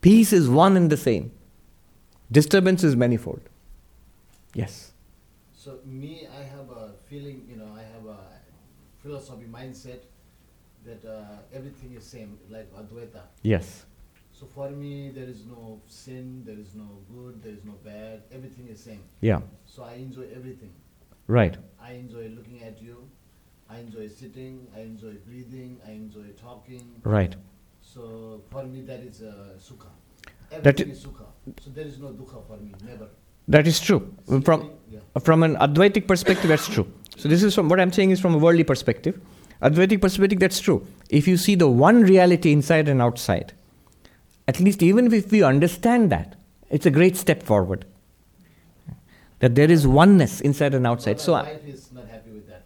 Peace is one and the same. Disturbance is manifold. Yes. So me, I have a feeling, you know, I have a philosophy mindset that uh, everything is same, like Advaita. Yes. So for me, there is no sin, there is no good, there is no bad. Everything is same. Yeah. So I enjoy everything. Right. I enjoy looking at you. I enjoy sitting. I enjoy breathing. I enjoy talking. Right. So for me, that is uh, sukha. Everything is sukha. So there is no dukha for me, never. That is true. From yeah. from an Advaitic perspective, that's true. So this is from what I'm saying is from a worldly perspective. Advaitic perspective, that's true. If you see the one reality inside and outside, at least even if we understand that, it's a great step forward. That there is oneness inside and outside. But So, my I- wife is not happy with that.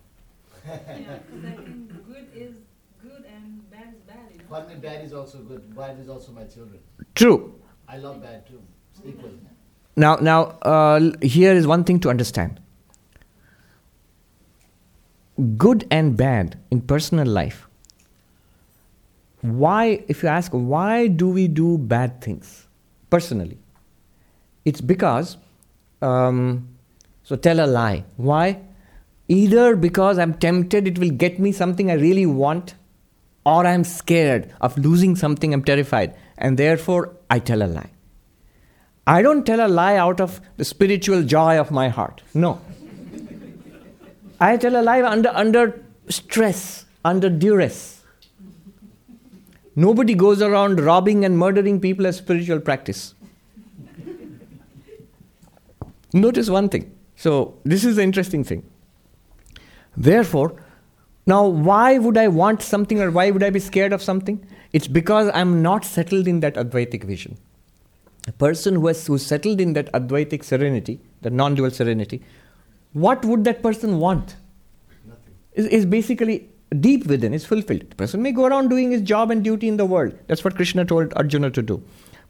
Yeah, because I think good is good and bad is bad, you know. Bad is also good. Bad is also my children. true. I love bad too. It's equal. Now, now uh, here is one thing to understand. Good and bad in personal life. Why, if you ask, why do we do bad things personally? It's because, um, so tell a lie. Why? Either because I'm tempted, it will get me something I really want, or I'm scared of losing something, I'm terrified, and therefore I tell a lie. I don't tell a lie out of the spiritual joy of my heart. No. I tell a lie under, under stress, under duress. Nobody goes around robbing and murdering people as spiritual practice. Notice one thing. So, this is the interesting thing. Therefore, now why would I want something or why would I be scared of something? It's because I'm not settled in that Advaitic vision. A person who has who's settled in that Advaitic serenity, the non dual serenity, what would that person want? Nothing. Is, is basically deep within, is fulfilled. The person may go around doing his job and duty in the world. That's what Krishna told Arjuna to do.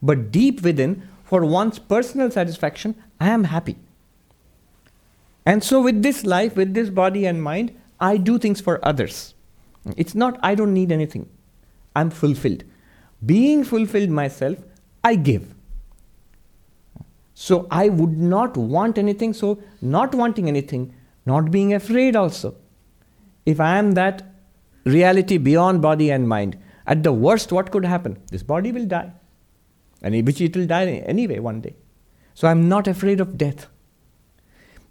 But deep within, for one's personal satisfaction, I am happy. And so, with this life, with this body and mind, I do things for others. It's not I don't need anything. I'm fulfilled. Being fulfilled myself, I give. So I would not want anything. So, not wanting anything, not being afraid also. If I am that reality beyond body and mind, at the worst, what could happen? This body will die. And which it will die anyway one day. So I'm not afraid of death.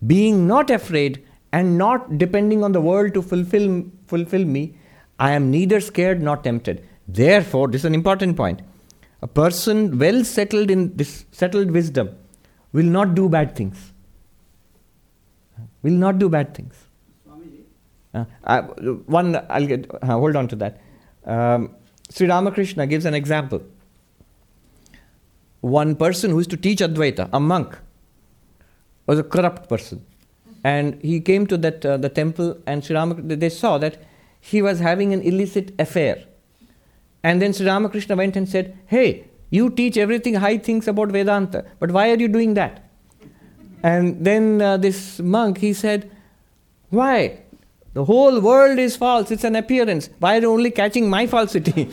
Being not afraid and not depending on the world to fulfill, fulfill me, I am neither scared nor tempted. Therefore, this is an important point. A person well settled in this settled wisdom will not do bad things. Will not do bad things. Uh, I- one, I'll get, uh, hold on to that. Um, Sri Ramakrishna gives an example. One person who used to teach Advaita, a monk, was a corrupt person. And he came to that, uh, the temple, and Sri Ramakrishna, they saw that he was having an illicit affair. And then Sri Ramakrishna went and said, Hey, you teach everything high things about Vedanta, but why are you doing that? And then uh, this monk, he said, Why? The whole world is false, it's an appearance. Why are you only catching my falsity?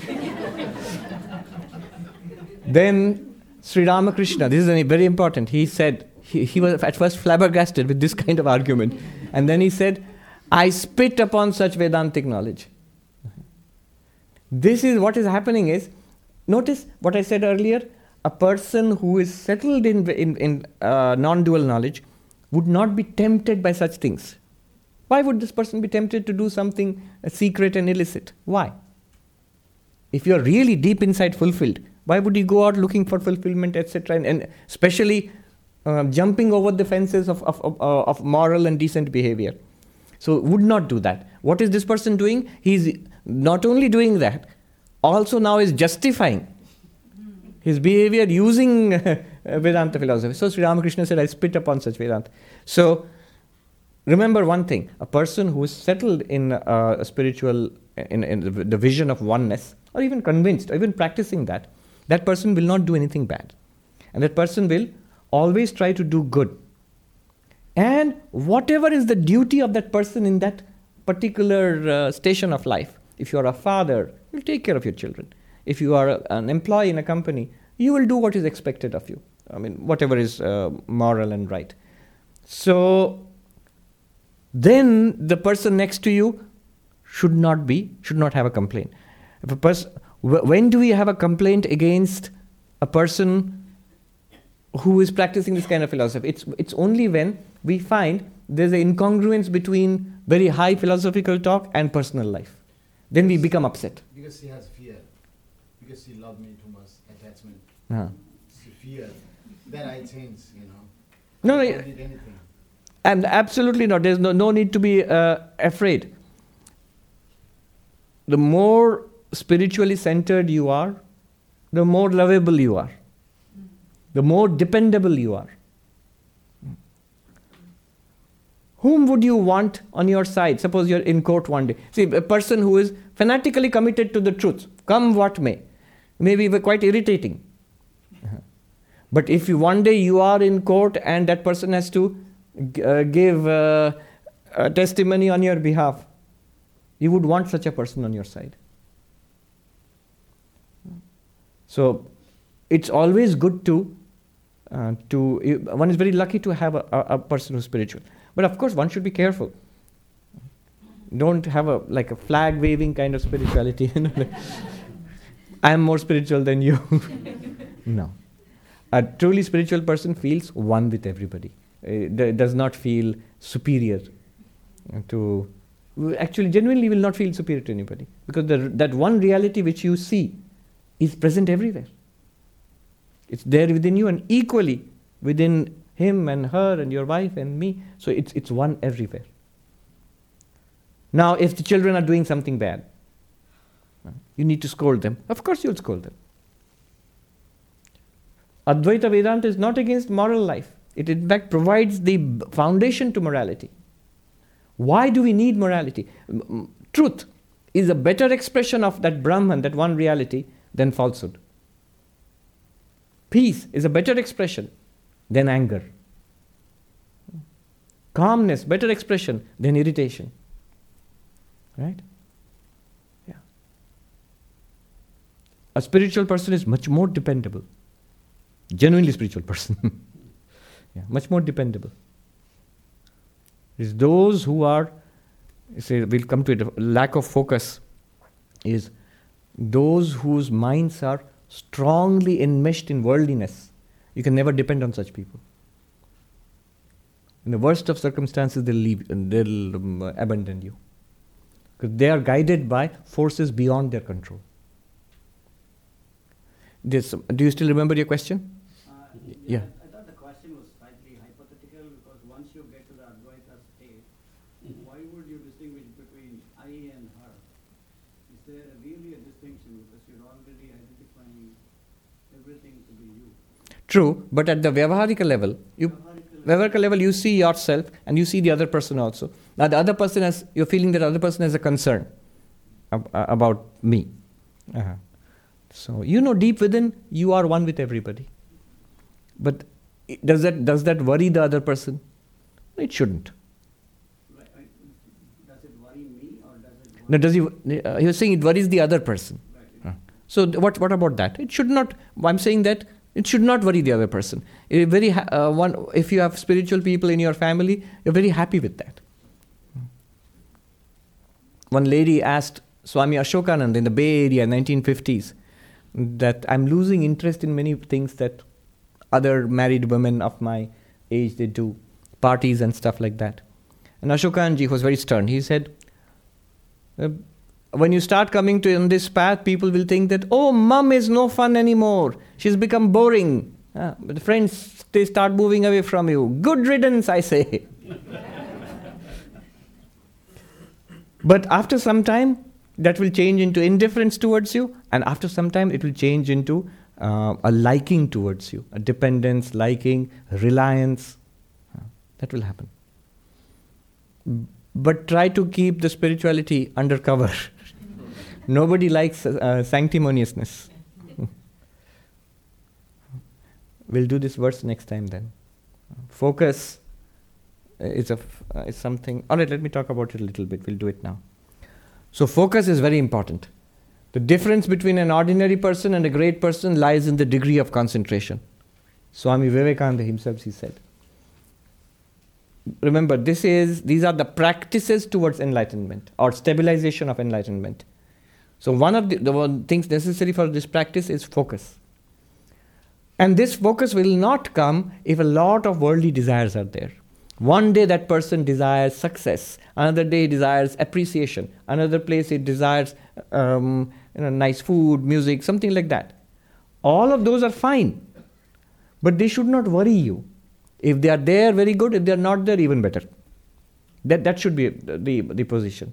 then Sri Ramakrishna, this is very important, he said, he, he was at first flabbergasted with this kind of argument. And then he said, I spit upon such Vedantic knowledge. This is what is happening is, notice what I said earlier, a person who is settled in, in, in uh, non dual knowledge would not be tempted by such things. Why would this person be tempted to do something uh, secret and illicit? Why? If you're really deep inside fulfilled, why would you go out looking for fulfillment, etc., and, and especially uh, jumping over the fences of, of, of, uh, of moral and decent behavior? So, would not do that. What is this person doing? He's not only doing that, also now is justifying his behavior using Vedanta philosophy. So, Sri Ramakrishna said, I spit upon such Vedanta. So, remember one thing a person who is settled in uh, a spiritual in, in the, the vision of oneness or even convinced or even practicing that that person will not do anything bad and that person will always try to do good and whatever is the duty of that person in that particular uh, station of life if you are a father you'll take care of your children. If you are a, an employee in a company you will do what is expected of you. I mean whatever is uh, moral and right. So then the person next to you should not be should not have a complaint. If a person when do we have a complaint against a person who is practicing this kind of philosophy? It's it's only when we find there's an incongruence between very high philosophical talk and personal life then we become upset Because he has fear. Because he loved me too much, attachment. Uh-huh. It's fear. Then I change, you know. No, no, I y- don't did anything. and absolutely not there's no, no need to be uh, afraid the more spiritually centered you are the more lovable you are the more dependable you are whom would you want on your side suppose you're in court one day see a person who is fanatically committed to the truth come what may maybe quite irritating But if you, one day you are in court and that person has to uh, give uh, testimony on your behalf, you would want such a person on your side. So it's always good to uh, to one is very lucky to have a, a, a person who's spiritual. But of course, one should be careful. Don't have a like a flag waving kind of spirituality. I am more spiritual than you. no, a truly spiritual person feels one with everybody. It does not feel superior to. Actually, genuinely will not feel superior to anybody because the, that one reality which you see is present everywhere. It's there within you and equally within him and her and your wife and me. So it's, it's one everywhere. Now, if the children are doing something bad, you need to scold them. Of course, you'll scold them. Advaita Vedanta is not against moral life, it in fact provides the foundation to morality. Why do we need morality? Truth is a better expression of that Brahman, that one reality, than falsehood. Peace is a better expression than anger. Calmness, better expression than irritation. Right? Yeah. A spiritual person is much more dependable. Genuinely spiritual person. yeah, much more dependable. Is those who are, say, we'll come to it, lack of focus is those whose minds are strongly enmeshed in worldliness. You can never depend on such people. In the worst of circumstances, they'll leave, and they'll um, abandon you because they are guided by forces beyond their control. This, do you still remember your question? Uh, Yeah. I thought the question was slightly hypothetical because once you get to the Advaita state, why would you distinguish between I and her? Is there really a distinction because you're already identifying everything to be you? True, but at the Vyavaharika level, you Vyavaharika level, you see yourself and you see the other person also. Now, the other person has, you're feeling that other person has a concern ab- uh, about me. Uh-huh. So, you know, deep within, you are one with everybody. But does that, does that worry the other person? It shouldn't. Does it worry me or does it worry Now, does he, uh, he was saying it worries the other person. Right. Uh, So, th- what, what about that? It should not, I'm saying that it should not worry the other person. Very uh, one, if you have spiritual people in your family, you're very happy with that. One lady asked Swami Ashokanand in the Bay Area, 1950s, that I'm losing interest in many things that other married women of my age they do, parties and stuff like that. And Ashokanandji was very stern. He said, uh, when you start coming to on this path, people will think that oh, mum is no fun anymore. She's become boring. Uh, the friends they start moving away from you. Good riddance, I say. but after some time, that will change into indifference towards you, and after some time, it will change into uh, a liking towards you, a dependence, liking, reliance. Uh, that will happen. But try to keep the spirituality under cover. Nobody likes uh, sanctimoniousness. we'll do this verse next time then. Focus is, a f- uh, is something. All right, let me talk about it a little bit. We'll do it now. So, focus is very important. The difference between an ordinary person and a great person lies in the degree of concentration. Swami Vivekananda himself, he said. Remember, this is these are the practices towards enlightenment or stabilization of enlightenment. So one of the, the things necessary for this practice is focus. And this focus will not come if a lot of worldly desires are there. One day that person desires success, another day he desires appreciation, another place he desires um, you know, nice food, music, something like that. All of those are fine, but they should not worry you. If they are there, very good. If they are not there, even better. That, that should be the, the position.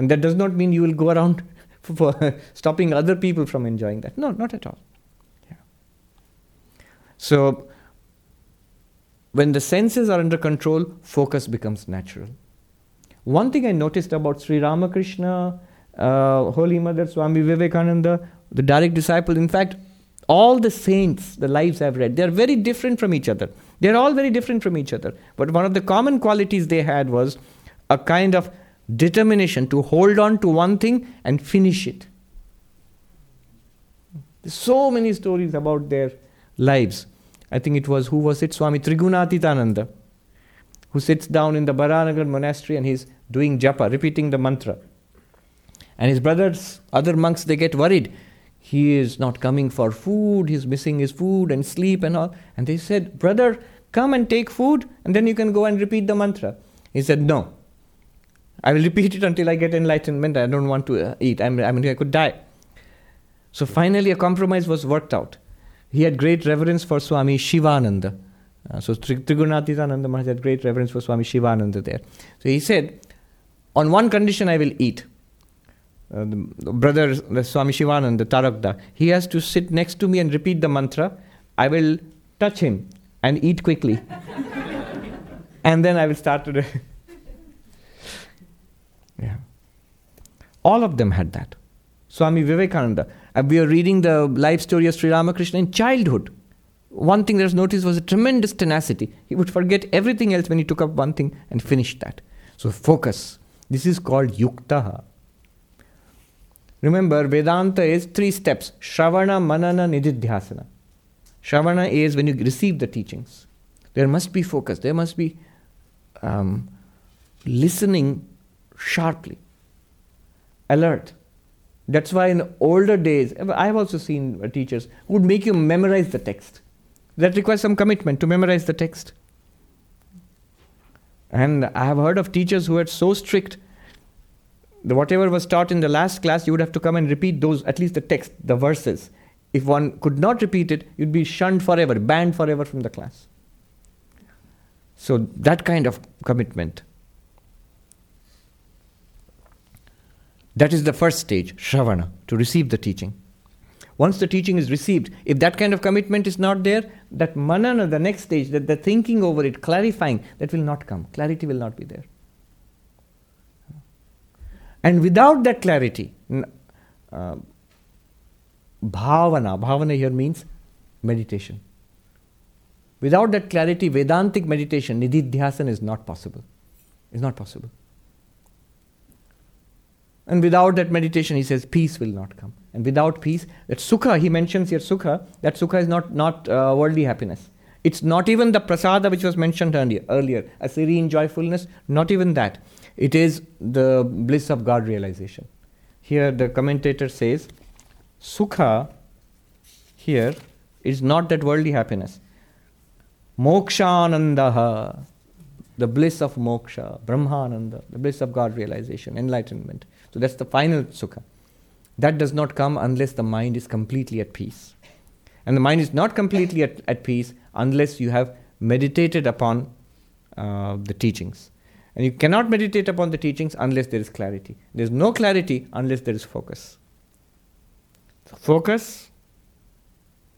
And that does not mean you will go around for stopping other people from enjoying that. No, not at all. Yeah. So, when the senses are under control, focus becomes natural. One thing I noticed about Sri Ramakrishna, uh, Holy Mother, Swami Vivekananda, the direct disciple, in fact, all the saints, the lives I've read, they're very different from each other. They're all very different from each other. But one of the common qualities they had was a kind of determination to hold on to one thing and finish it. There's so many stories about their lives. I think it was, who was it? Swami Trigunatitananda, who sits down in the Baranagar monastery and he's doing japa, repeating the mantra. And his brothers, other monks, they get worried. He is not coming for food, he's missing his food and sleep and all. And they said, Brother, come and take food, and then you can go and repeat the mantra. He said, No. I will repeat it until I get enlightenment. I don't want to uh, eat. I'm, I mean, I could die. So finally, a compromise was worked out. He had great reverence for Swami Shivananda. Uh, so Tri- Maharaj had great reverence for Swami Shivananda there. So he said, On one condition, I will eat. Uh, the brother, the Swami Shivananda, Tarakda, he has to sit next to me and repeat the mantra. I will touch him and eat quickly. and then I will start to. yeah. All of them had that. Swami Vivekananda. We are reading the life story of Sri Ramakrishna in childhood. One thing that was noticed was a tremendous tenacity. He would forget everything else when he took up one thing and finished that. So, focus. This is called yuktaha. Remember, Vedanta is three steps Shravana, Manana, Nididhyasana. Shravana is when you receive the teachings. There must be focus, there must be um, listening sharply, alert. That's why in older days, I have also seen teachers would make you memorize the text. That requires some commitment to memorize the text. And I have heard of teachers who are so strict the whatever was taught in the last class, you would have to come and repeat those, at least the text, the verses. If one could not repeat it, you'd be shunned forever, banned forever from the class. So, that kind of commitment. That is the first stage, Shravana, to receive the teaching. Once the teaching is received, if that kind of commitment is not there, that manana, the next stage, that the thinking over it, clarifying, that will not come. Clarity will not be there. And without that clarity, uh, bhavana, bhavana here means meditation. Without that clarity, Vedantic meditation, nididhyasana is not possible. Is not possible. And without that meditation, he says, peace will not come. And without peace, that sukha, he mentions here sukha, that sukha is not, not uh, worldly happiness. It's not even the prasada which was mentioned earlier, earlier, a serene joyfulness, not even that. It is the bliss of God realization. Here the commentator says, Sukha here is not that worldly happiness. Mokshanandaha, the bliss of moksha, Brahmananda, the bliss of God realization, enlightenment. So that's the final sukha. That does not come unless the mind is completely at peace. And the mind is not completely at, at peace unless you have meditated upon uh, the teachings. And you cannot meditate upon the teachings unless there is clarity. There is no clarity unless there is focus. So focus,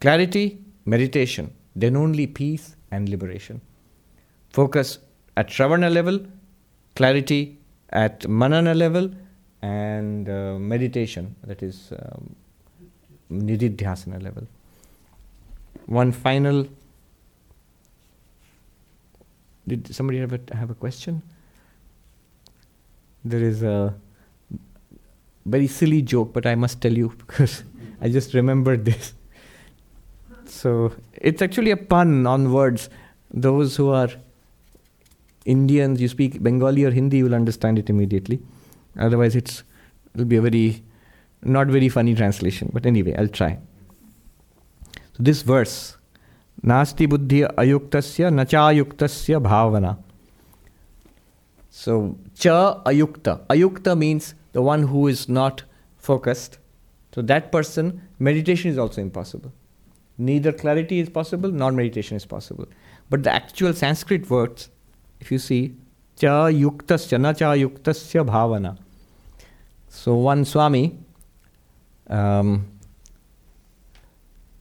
clarity, meditation, then only peace and liberation. Focus at Shravana level, clarity at Manana level, and uh, meditation, that is um, Nididhyasana level. One final. Did somebody have a, have a question? there is a very silly joke, but I must tell you because I just remembered this. So it's actually a pun on words. Those who are Indians, you speak Bengali or Hindi, you will understand it immediately. Otherwise, it's it'll be a very not very funny translation. But anyway, I'll try. So this verse, Nasti buddhi ayuktasya nachayuktasya bhavana. So, cha ayukta. Ayukta means the one who is not focused. So, that person, meditation is also impossible. Neither clarity is possible nor meditation is possible. But the actual Sanskrit words, if you see, yuktasya, na cha yuktasya bhavana. So, one Swami, um,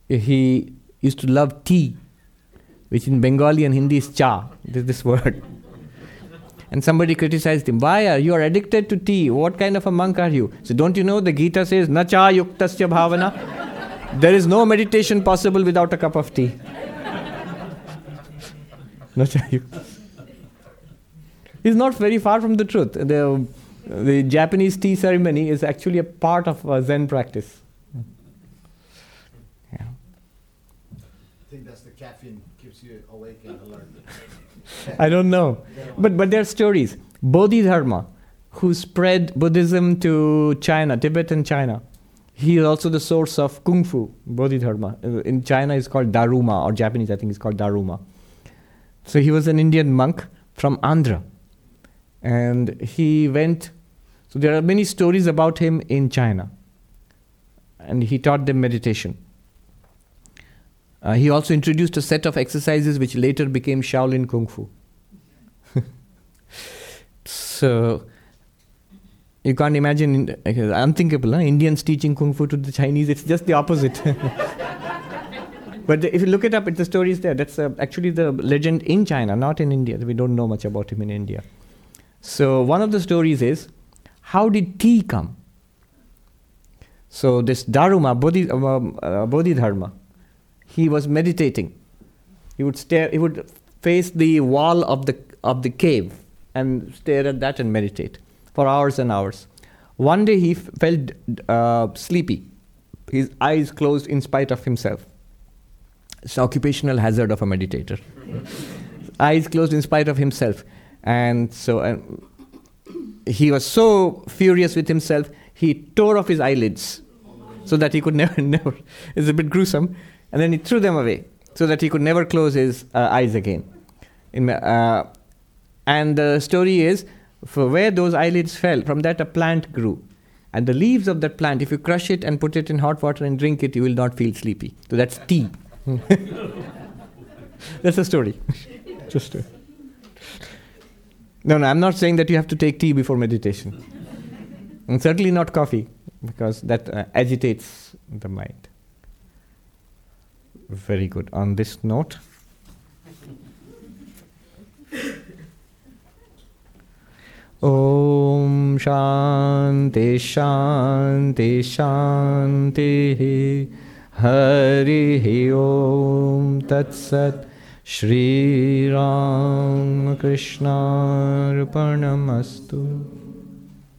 he used to love tea, which in Bengali and Hindi is cha, this, this word. And somebody criticized him. Why are you are addicted to tea? What kind of a monk are you? So don't you know the Gita says, Nacha yuktasya bhavana? there is no meditation possible without a cup of tea. No, you. It's not very far from the truth. The, the Japanese tea ceremony is actually a part of uh, Zen practice. Yeah. I think that's the caffeine keeps you awake and alert. I don't know. But, but there are stories. Bodhidharma, who spread Buddhism to China, Tibet and China, he is also the source of Kung Fu, Bodhidharma. Uh, In China, it's called Daruma, or Japanese, I think it's called Daruma. So he was an Indian monk from Andhra. And he went, so there are many stories about him in China. And he taught them meditation. Uh, he also introduced a set of exercises which later became Shaolin Kung Fu. so, you can't imagine, uh, unthinkable, huh? Indians teaching Kung Fu to the Chinese, it's just the opposite. but if you look it up, it's the story is there. That's uh, actually the legend in China, not in India. We don't know much about him in India. So, one of the stories is how did tea come? So, this Daruma, Bodhi, um, uh, Bodhidharma, he was meditating. He would stare, he would face the wall of the, of the cave and stare at that and meditate for hours and hours. One day he felt uh, sleepy, his eyes closed in spite of himself. It's occupational hazard of a meditator. eyes closed in spite of himself. And so he was so furious with himself, he tore off his eyelids so that he could never, never. It's a bit gruesome. And then he threw them away so that he could never close his uh, eyes again. In, uh, and the story is for where those eyelids fell, from that a plant grew. And the leaves of that plant, if you crush it and put it in hot water and drink it, you will not feel sleepy. So that's tea. that's the story. Just a no, no, I'm not saying that you have to take tea before meditation. and certainly not coffee, because that uh, agitates the mind. Very good. On this note, Om Shanti Shanti Shanti Hari Om Tat श्रीरामकृष्णार्पणमस्तु